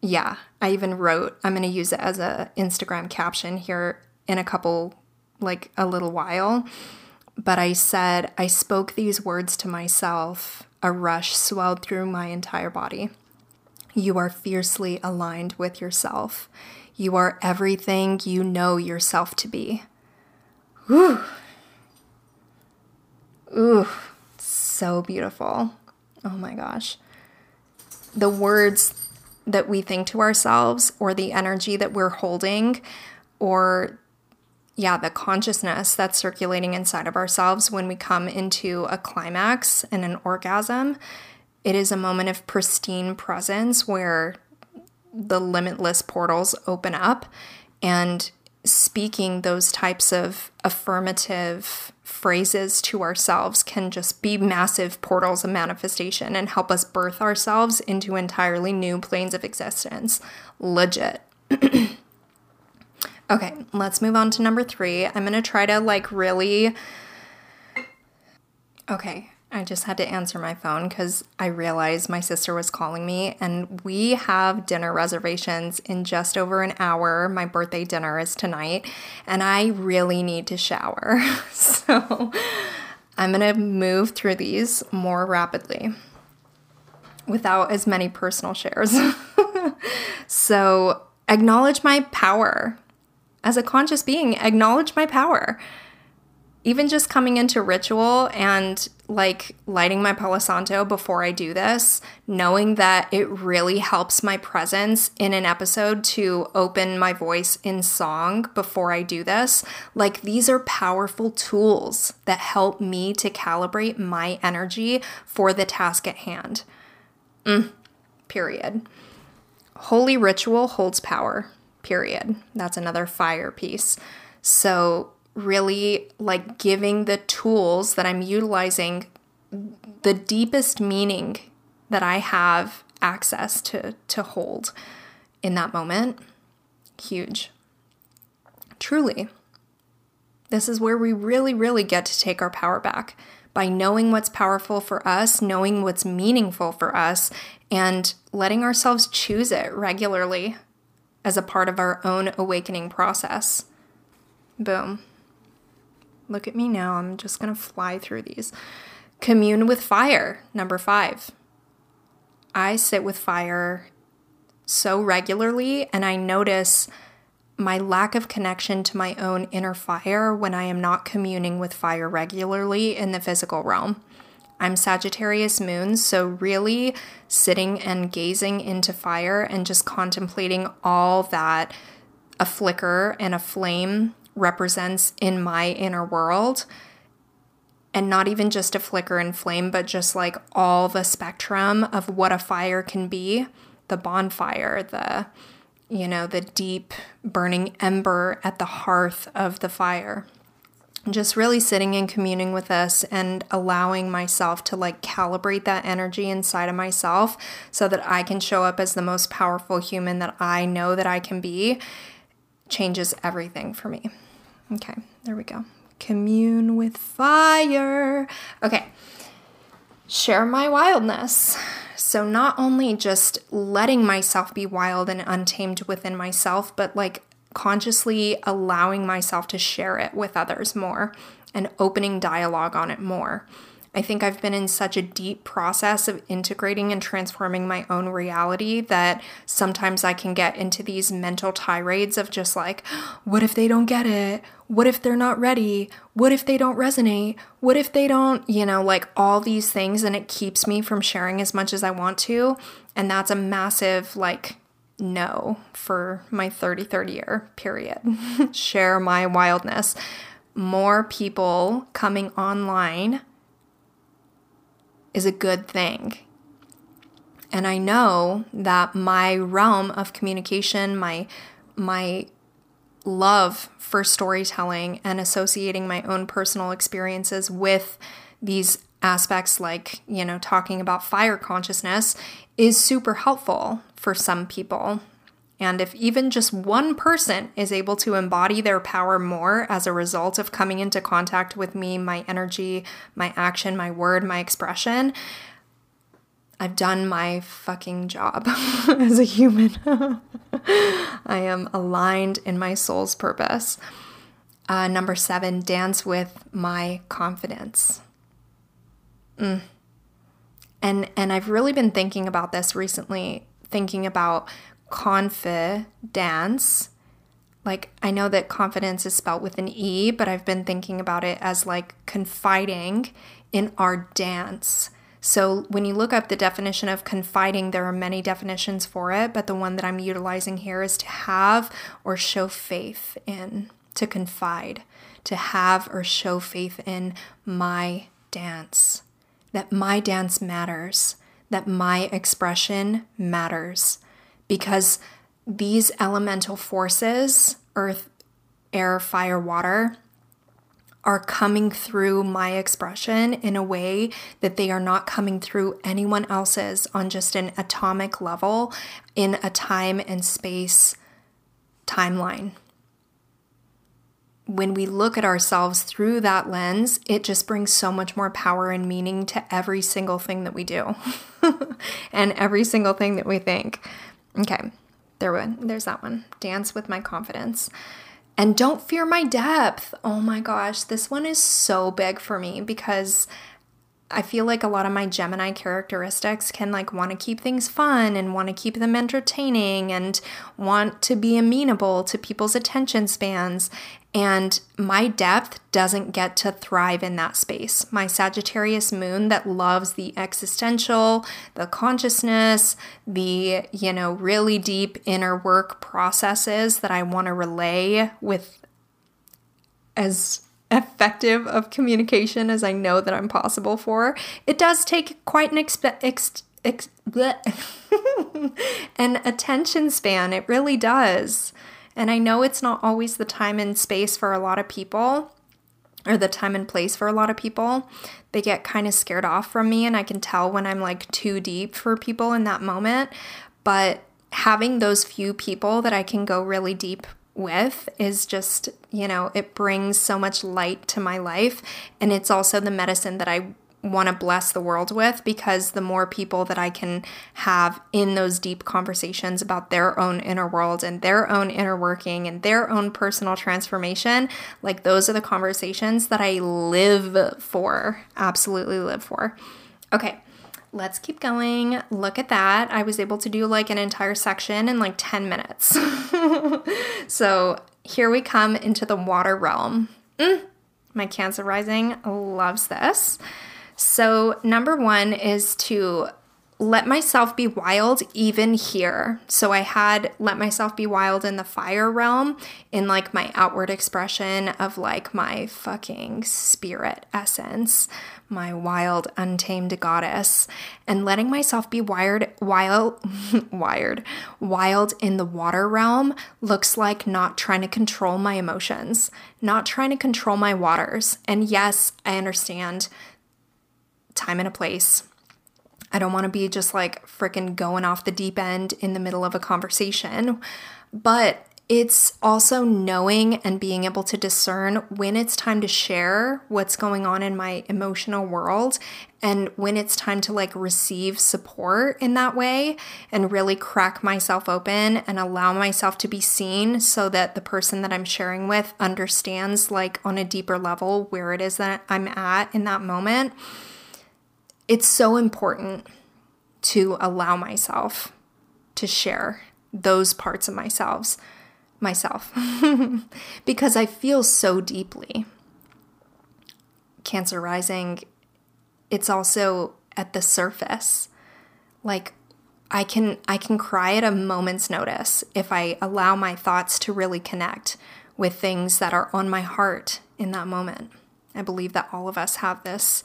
Yeah, I even wrote, I'm going to use it as a Instagram caption here in a couple like a little while. But I said, I spoke these words to myself. A rush swelled through my entire body. You are fiercely aligned with yourself. You are everything you know yourself to be. Ooh. Ooh, so beautiful. Oh my gosh. The words that we think to ourselves, or the energy that we're holding, or yeah, the consciousness that's circulating inside of ourselves when we come into a climax and an orgasm, it is a moment of pristine presence where the limitless portals open up and speaking those types of affirmative phrases to ourselves can just be massive portals of manifestation and help us birth ourselves into entirely new planes of existence. Legit. okay, let's move on to number three. I'm gonna try to like really. Okay, I just had to answer my phone because I realized my sister was calling me, and we have dinner reservations in just over an hour. My birthday dinner is tonight, and I really need to shower. so I'm gonna move through these more rapidly without as many personal shares. so, acknowledge my power. As a conscious being, acknowledge my power even just coming into ritual and like lighting my Palo Santo before I do this, knowing that it really helps my presence in an episode to open my voice in song before I do this, like these are powerful tools that help me to calibrate my energy for the task at hand. Mm, period. Holy ritual holds power. Period. That's another fire piece. So, really like giving the tools that I'm utilizing the deepest meaning that I have access to to hold in that moment. Huge. Truly. This is where we really really get to take our power back by knowing what's powerful for us, knowing what's meaningful for us, and letting ourselves choose it regularly as a part of our own awakening process. Boom. Look at me now. I'm just going to fly through these. Commune with fire, number five. I sit with fire so regularly, and I notice my lack of connection to my own inner fire when I am not communing with fire regularly in the physical realm. I'm Sagittarius moon, so really sitting and gazing into fire and just contemplating all that a flicker and a flame represents in my inner world. And not even just a flicker and flame, but just like all the spectrum of what a fire can be the bonfire, the, you know, the deep burning ember at the hearth of the fire. Just really sitting and communing with us and allowing myself to like calibrate that energy inside of myself so that I can show up as the most powerful human that I know that I can be changes everything for me. Okay, there we go. Commune with fire. Okay, share my wildness. So, not only just letting myself be wild and untamed within myself, but like consciously allowing myself to share it with others more and opening dialogue on it more. I think I've been in such a deep process of integrating and transforming my own reality that sometimes I can get into these mental tirades of just like, what if they don't get it? What if they're not ready? What if they don't resonate? What if they don't, you know, like all these things and it keeps me from sharing as much as I want to. And that's a massive, like, no for my 30 30 year period. Share my wildness. More people coming online is a good thing. And I know that my realm of communication, my my love for storytelling and associating my own personal experiences with these aspects like, you know, talking about fire consciousness is super helpful for some people. And if even just one person is able to embody their power more as a result of coming into contact with me, my energy, my action, my word, my expression, I've done my fucking job as a human. I am aligned in my soul's purpose. Uh, number seven, dance with my confidence. Mm. And and I've really been thinking about this recently, thinking about confidence. Like, I know that confidence is spelled with an E, but I've been thinking about it as like confiding in our dance. So, when you look up the definition of confiding, there are many definitions for it, but the one that I'm utilizing here is to have or show faith in, to confide, to have or show faith in my dance, that my dance matters, that my expression matters because these elemental forces earth, air, fire, water are coming through my expression in a way that they are not coming through anyone else's on just an atomic level in a time and space timeline. When we look at ourselves through that lens, it just brings so much more power and meaning to every single thing that we do and every single thing that we think. Okay, there one. There's that one. Dance with my confidence. And don't fear my depth. Oh my gosh, this one is so big for me because I feel like a lot of my Gemini characteristics can like want to keep things fun and want to keep them entertaining and want to be amenable to people's attention spans. And my depth doesn't get to thrive in that space. My Sagittarius moon that loves the existential, the consciousness, the, you know, really deep inner work processes that I want to relay with as effective of communication as I know that I'm possible for. It does take quite an exp- ex- ex- an attention span. It really does. And I know it's not always the time and space for a lot of people, or the time and place for a lot of people. They get kind of scared off from me, and I can tell when I'm like too deep for people in that moment. But having those few people that I can go really deep with is just, you know, it brings so much light to my life. And it's also the medicine that I want to bless the world with because the more people that I can have in those deep conversations about their own inner world and their own inner working and their own personal transformation, like those are the conversations that I live for, absolutely live for. Okay. Let's keep going. Look at that. I was able to do like an entire section in like 10 minutes. so here we come into the water realm. Mm, my Cancer rising loves this. So, number one is to let myself be wild even here. So I had let myself be wild in the fire realm in like my outward expression of like my fucking spirit essence, my wild untamed goddess, and letting myself be wired wild wired wild in the water realm looks like not trying to control my emotions, not trying to control my waters. And yes, I understand time and a place. I don't want to be just like freaking going off the deep end in the middle of a conversation. But it's also knowing and being able to discern when it's time to share what's going on in my emotional world and when it's time to like receive support in that way and really crack myself open and allow myself to be seen so that the person that I'm sharing with understands like on a deeper level where it is that I'm at in that moment. It's so important to allow myself to share those parts of myself myself because I feel so deeply. Cancer rising, it's also at the surface. Like I can I can cry at a moment's notice if I allow my thoughts to really connect with things that are on my heart in that moment. I believe that all of us have this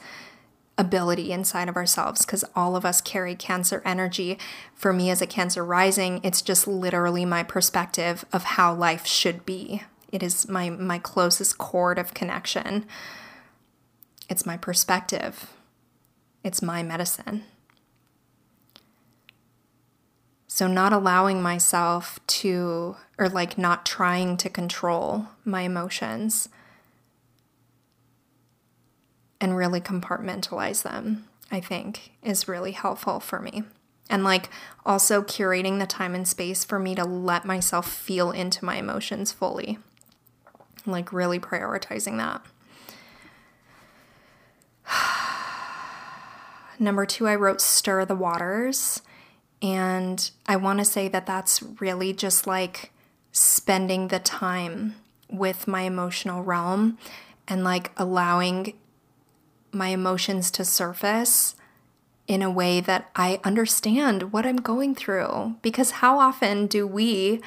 ability inside of ourselves because all of us carry cancer energy. For me, as a cancer rising, it's just literally my perspective of how life should be. It is my, my closest cord of connection. It's my perspective. It's my medicine. So, not allowing myself to, or like not trying to control my emotions and really compartmentalize them, I think is really helpful for me. And like also curating the time and space for me to let myself feel into my emotions fully. Like really prioritizing that. Number two, I wrote Stir the Waters. And I want to say that that's really just like spending the time with my emotional realm and like allowing my emotions to surface in a way that I understand what I'm going through. Because how often do we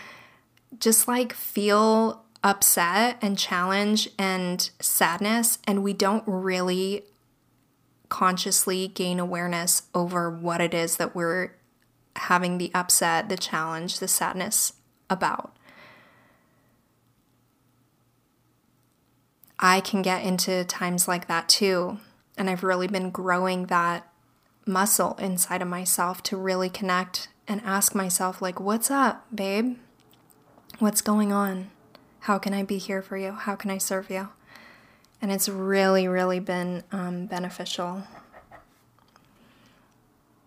just like feel upset and challenge and sadness, and we don't really consciously gain awareness over what it is that we're having the upset, the challenge, the sadness about? I can get into times like that too and I've really been growing that muscle inside of myself to really connect and ask myself, like, what's up, babe? What's going on? How can I be here for you? How can I serve you? And it's really, really been um, beneficial.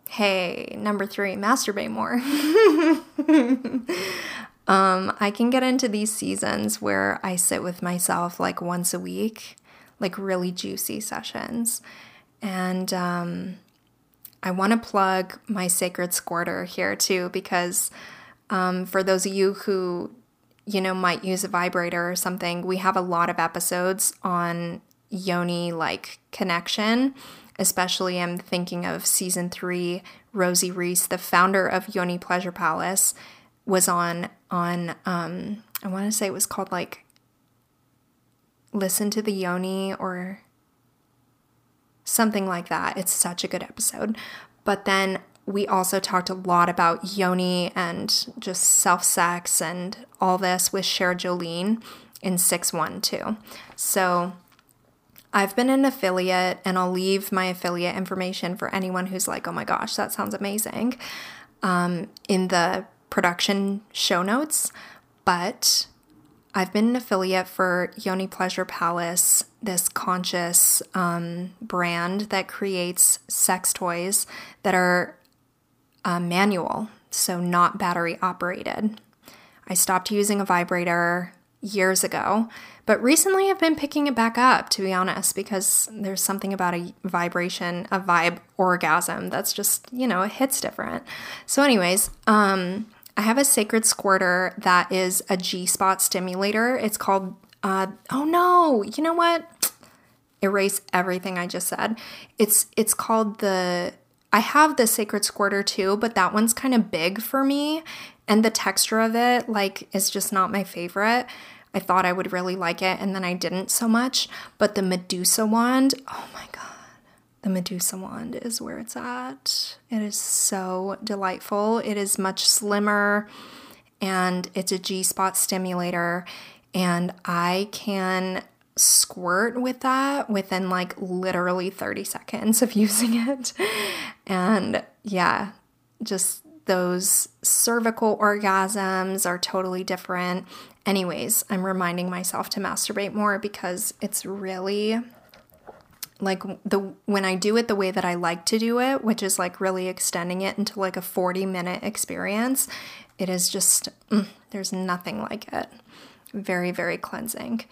Hey, number three, masturbate more. um, I can get into these seasons where I sit with myself like once a week like really juicy sessions. And um, I want to plug my sacred squirter here too, because um, for those of you who, you know, might use a vibrator or something, we have a lot of episodes on yoni like connection. Especially, I'm thinking of season three. Rosie Rees, the founder of Yoni Pleasure Palace, was on on um, I want to say it was called like listen to the Yoni or something like that. It's such a good episode. But then we also talked a lot about Yoni and just self sex and all this with Cher Jolene in 612. So I've been an affiliate and I'll leave my affiliate information for anyone who's like, oh my gosh, that sounds amazing um, in the production show notes. But I've been an affiliate for Yoni Pleasure Palace, this conscious um, brand that creates sex toys that are uh, manual, so not battery operated. I stopped using a vibrator years ago, but recently I've been picking it back up, to be honest, because there's something about a vibration, a vibe orgasm that's just, you know, it hits different. So, anyways, um, I have a sacred squirter that is a G spot stimulator. It's called, uh, oh no, you know what? Erase everything I just said. It's it's called the. I have the sacred squirter too, but that one's kind of big for me, and the texture of it like is just not my favorite. I thought I would really like it, and then I didn't so much. But the Medusa wand, oh my god the Medusa wand is where it's at. It is so delightful. It is much slimmer and it's a G spot stimulator. And I can squirt with that within like literally 30 seconds of using it. And yeah, just those cervical orgasms are totally different. Anyways, I'm reminding myself to masturbate more because it's really like the when I do it the way that I like to do it, which is like really extending it into like a 40 minute experience, it is just mm, there's nothing like it. Very very cleansing.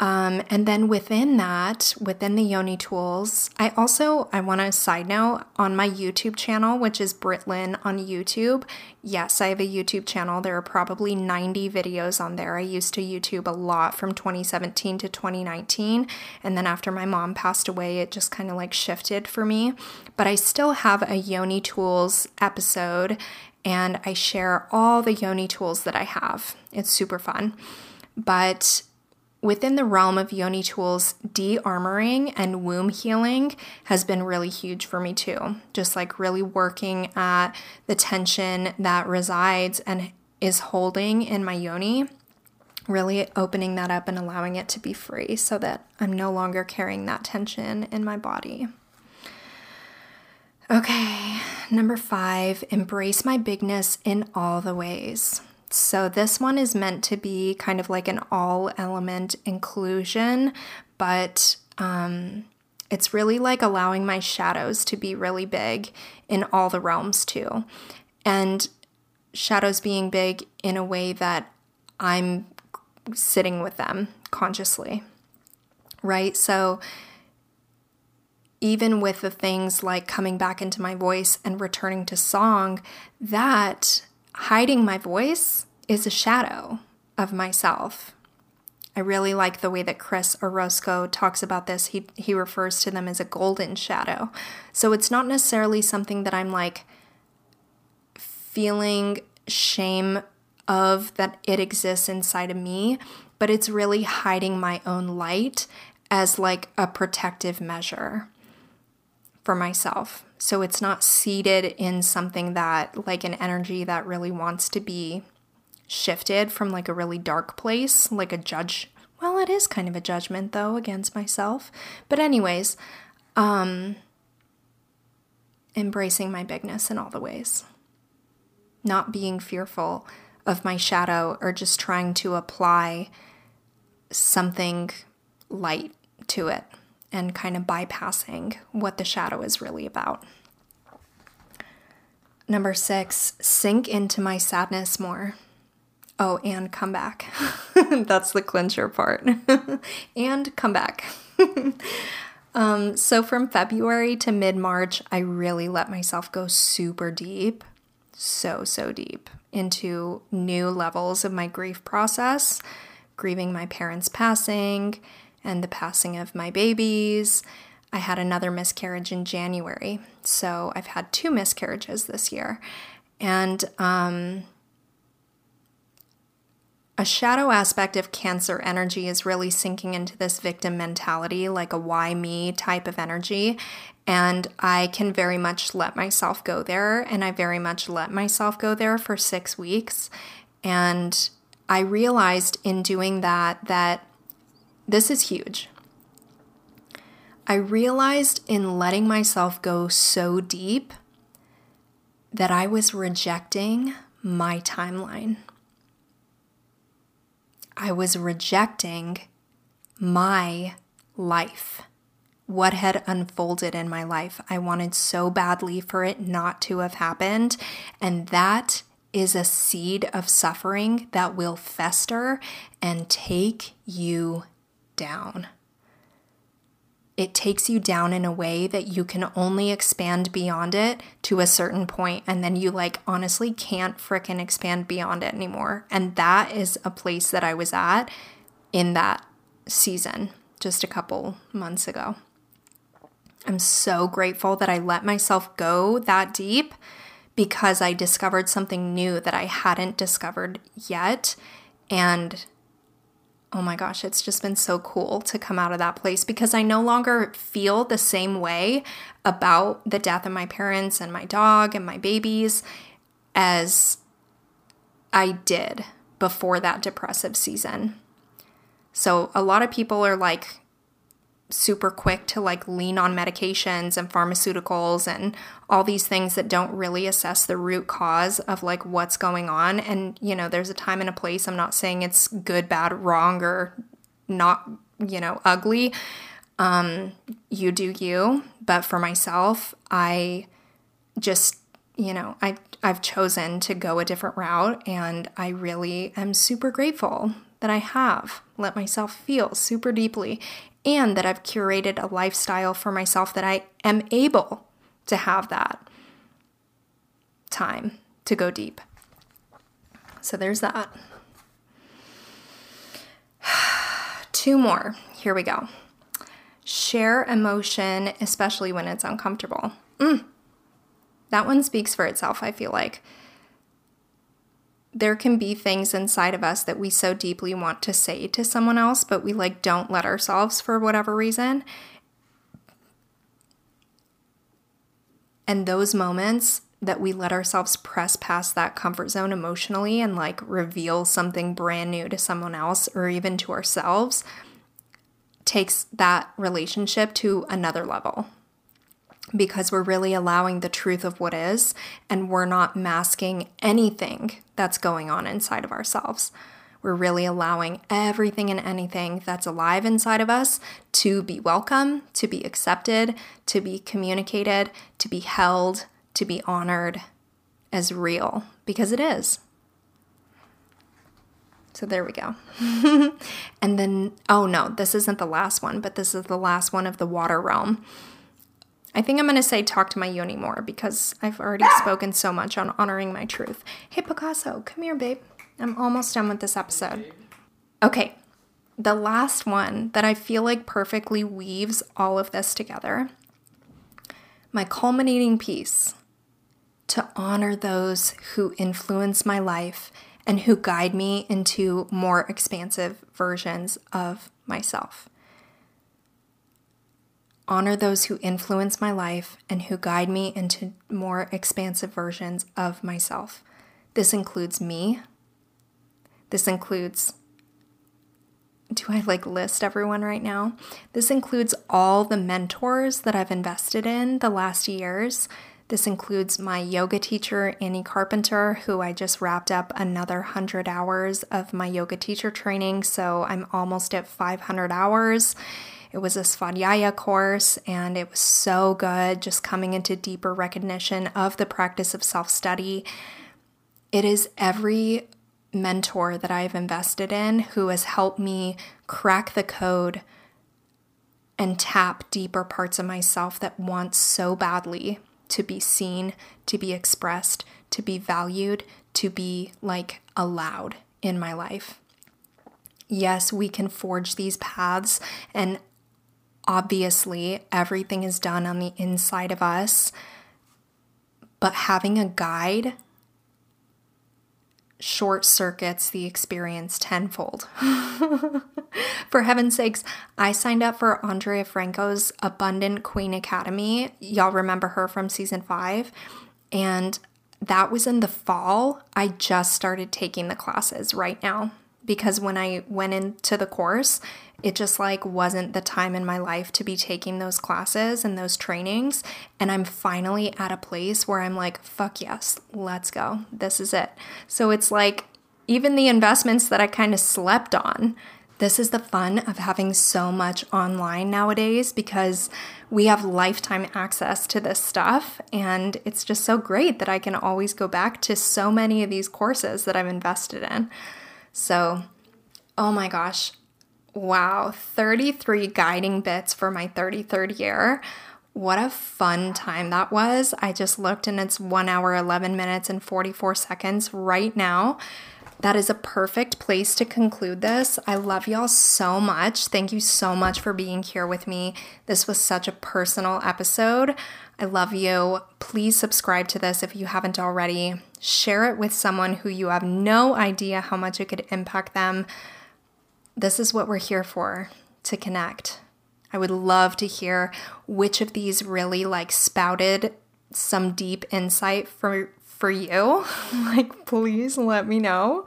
Um, and then within that, within the Yoni tools, I also I want to side note on my YouTube channel, which is Britlin on YouTube. Yes, I have a YouTube channel. There are probably 90 videos on there. I used to YouTube a lot from 2017 to 2019, and then after my mom passed away, it just kind of like shifted for me. But I still have a Yoni tools episode, and I share all the Yoni tools that I have. It's super fun. But within the realm of yoni tools, de armoring and womb healing has been really huge for me too. Just like really working at the tension that resides and is holding in my yoni, really opening that up and allowing it to be free so that I'm no longer carrying that tension in my body. Okay, number five, embrace my bigness in all the ways. So this one is meant to be kind of like an all element inclusion, but um, it's really like allowing my shadows to be really big in all the realms too. And shadows being big in a way that I'm sitting with them consciously, right? So even with the things like coming back into my voice and returning to song, that hiding my voice is a shadow of myself. I really like the way that Chris Orozco talks about this. He he refers to them as a golden shadow. So it's not necessarily something that I'm like feeling shame of that it exists inside of me, but it's really hiding my own light as like a protective measure for myself. So it's not seated in something that, like an energy that really wants to be shifted from like a really dark place, like a judge. Well, it is kind of a judgment though against myself. But, anyways, um, embracing my bigness in all the ways. Not being fearful of my shadow or just trying to apply something light to it and kind of bypassing what the shadow is really about. Number six, sink into my sadness more. Oh, and come back. That's the clincher part. and come back. um, so, from February to mid March, I really let myself go super deep, so, so deep into new levels of my grief process, grieving my parents' passing and the passing of my babies. I had another miscarriage in January. So I've had two miscarriages this year. And um, a shadow aspect of Cancer energy is really sinking into this victim mentality, like a why me type of energy. And I can very much let myself go there. And I very much let myself go there for six weeks. And I realized in doing that that this is huge. I realized in letting myself go so deep that I was rejecting my timeline. I was rejecting my life, what had unfolded in my life. I wanted so badly for it not to have happened. And that is a seed of suffering that will fester and take you down. It takes you down in a way that you can only expand beyond it to a certain point, and then you like honestly can't fricking expand beyond it anymore. And that is a place that I was at in that season just a couple months ago. I'm so grateful that I let myself go that deep because I discovered something new that I hadn't discovered yet. And oh my gosh, it's just been so cool to come out of that place because I no longer feel the same way about the death of my parents and my dog and my babies as I did before that depressive season. So a lot of people are like super quick to like lean on medications and pharmaceuticals and all these things that don't really assess the root cause of like what's going on. And, you know, there's a time and a place. I'm not saying it's good, bad, wrong, or not, you know, ugly. Um, you do you. But for myself, I just, you know, I I've chosen to go a different route and I really am super grateful that I have let myself feel super deeply and that I've curated a lifestyle for myself that I am able to have that time to go deep. So there's that. Two more. Here we go. Share emotion, especially when it's uncomfortable. Mm. That one speaks for itself, I feel like. There can be things inside of us that we so deeply want to say to someone else, but we like don't let ourselves for whatever reason. And those moments that we let ourselves press past that comfort zone emotionally and like reveal something brand new to someone else or even to ourselves takes that relationship to another level because we're really allowing the truth of what is and we're not masking anything that's going on inside of ourselves. We're really allowing everything and anything that's alive inside of us to be welcome, to be accepted, to be communicated, to be held, to be honored as real because it is. So there we go. and then, oh no, this isn't the last one, but this is the last one of the water realm. I think I'm going to say talk to my yoni more because I've already ah! spoken so much on honoring my truth. Hey, Picasso, come here, babe. I'm almost done with this episode. Okay, the last one that I feel like perfectly weaves all of this together. My culminating piece to honor those who influence my life and who guide me into more expansive versions of myself. Honor those who influence my life and who guide me into more expansive versions of myself. This includes me. This includes do I like list everyone right now? This includes all the mentors that I've invested in the last years this includes my yoga teacher, Annie Carpenter, who I just wrapped up another 100 hours of my yoga teacher training. So I'm almost at 500 hours. It was a Svadhyaya course and it was so good, just coming into deeper recognition of the practice of self study. It is every mentor that I've invested in who has helped me crack the code and tap deeper parts of myself that want so badly to be seen, to be expressed, to be valued, to be like allowed in my life. Yes, we can forge these paths, and obviously, everything is done on the inside of us. But having a guide short circuits the experience tenfold. for heaven's sakes, I signed up for Andrea Franco's Abundant Queen Academy. Y'all remember her from season five. And that was in the fall. I just started taking the classes right now because when I went into the course, it just like wasn't the time in my life to be taking those classes and those trainings. And I'm finally at a place where I'm like, fuck yes, let's go. This is it. So it's like even the investments that I kind of slept on. This is the fun of having so much online nowadays because we have lifetime access to this stuff. And it's just so great that I can always go back to so many of these courses that I've invested in. So, oh my gosh, Wow, 33 guiding bits for my 33rd year. What a fun time that was. I just looked and it's 1 hour, 11 minutes, and 44 seconds right now. That is a perfect place to conclude this. I love y'all so much. Thank you so much for being here with me. This was such a personal episode. I love you. Please subscribe to this if you haven't already. Share it with someone who you have no idea how much it could impact them this is what we're here for to connect. I would love to hear which of these really like spouted some deep insight for for you. like please let me know.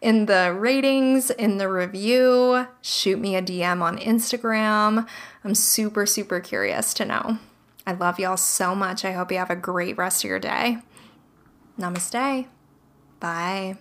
in the ratings, in the review. Shoot me a DM on Instagram. I'm super, super curious to know. I love y'all so much. I hope you have a great rest of your day. Namaste. Bye.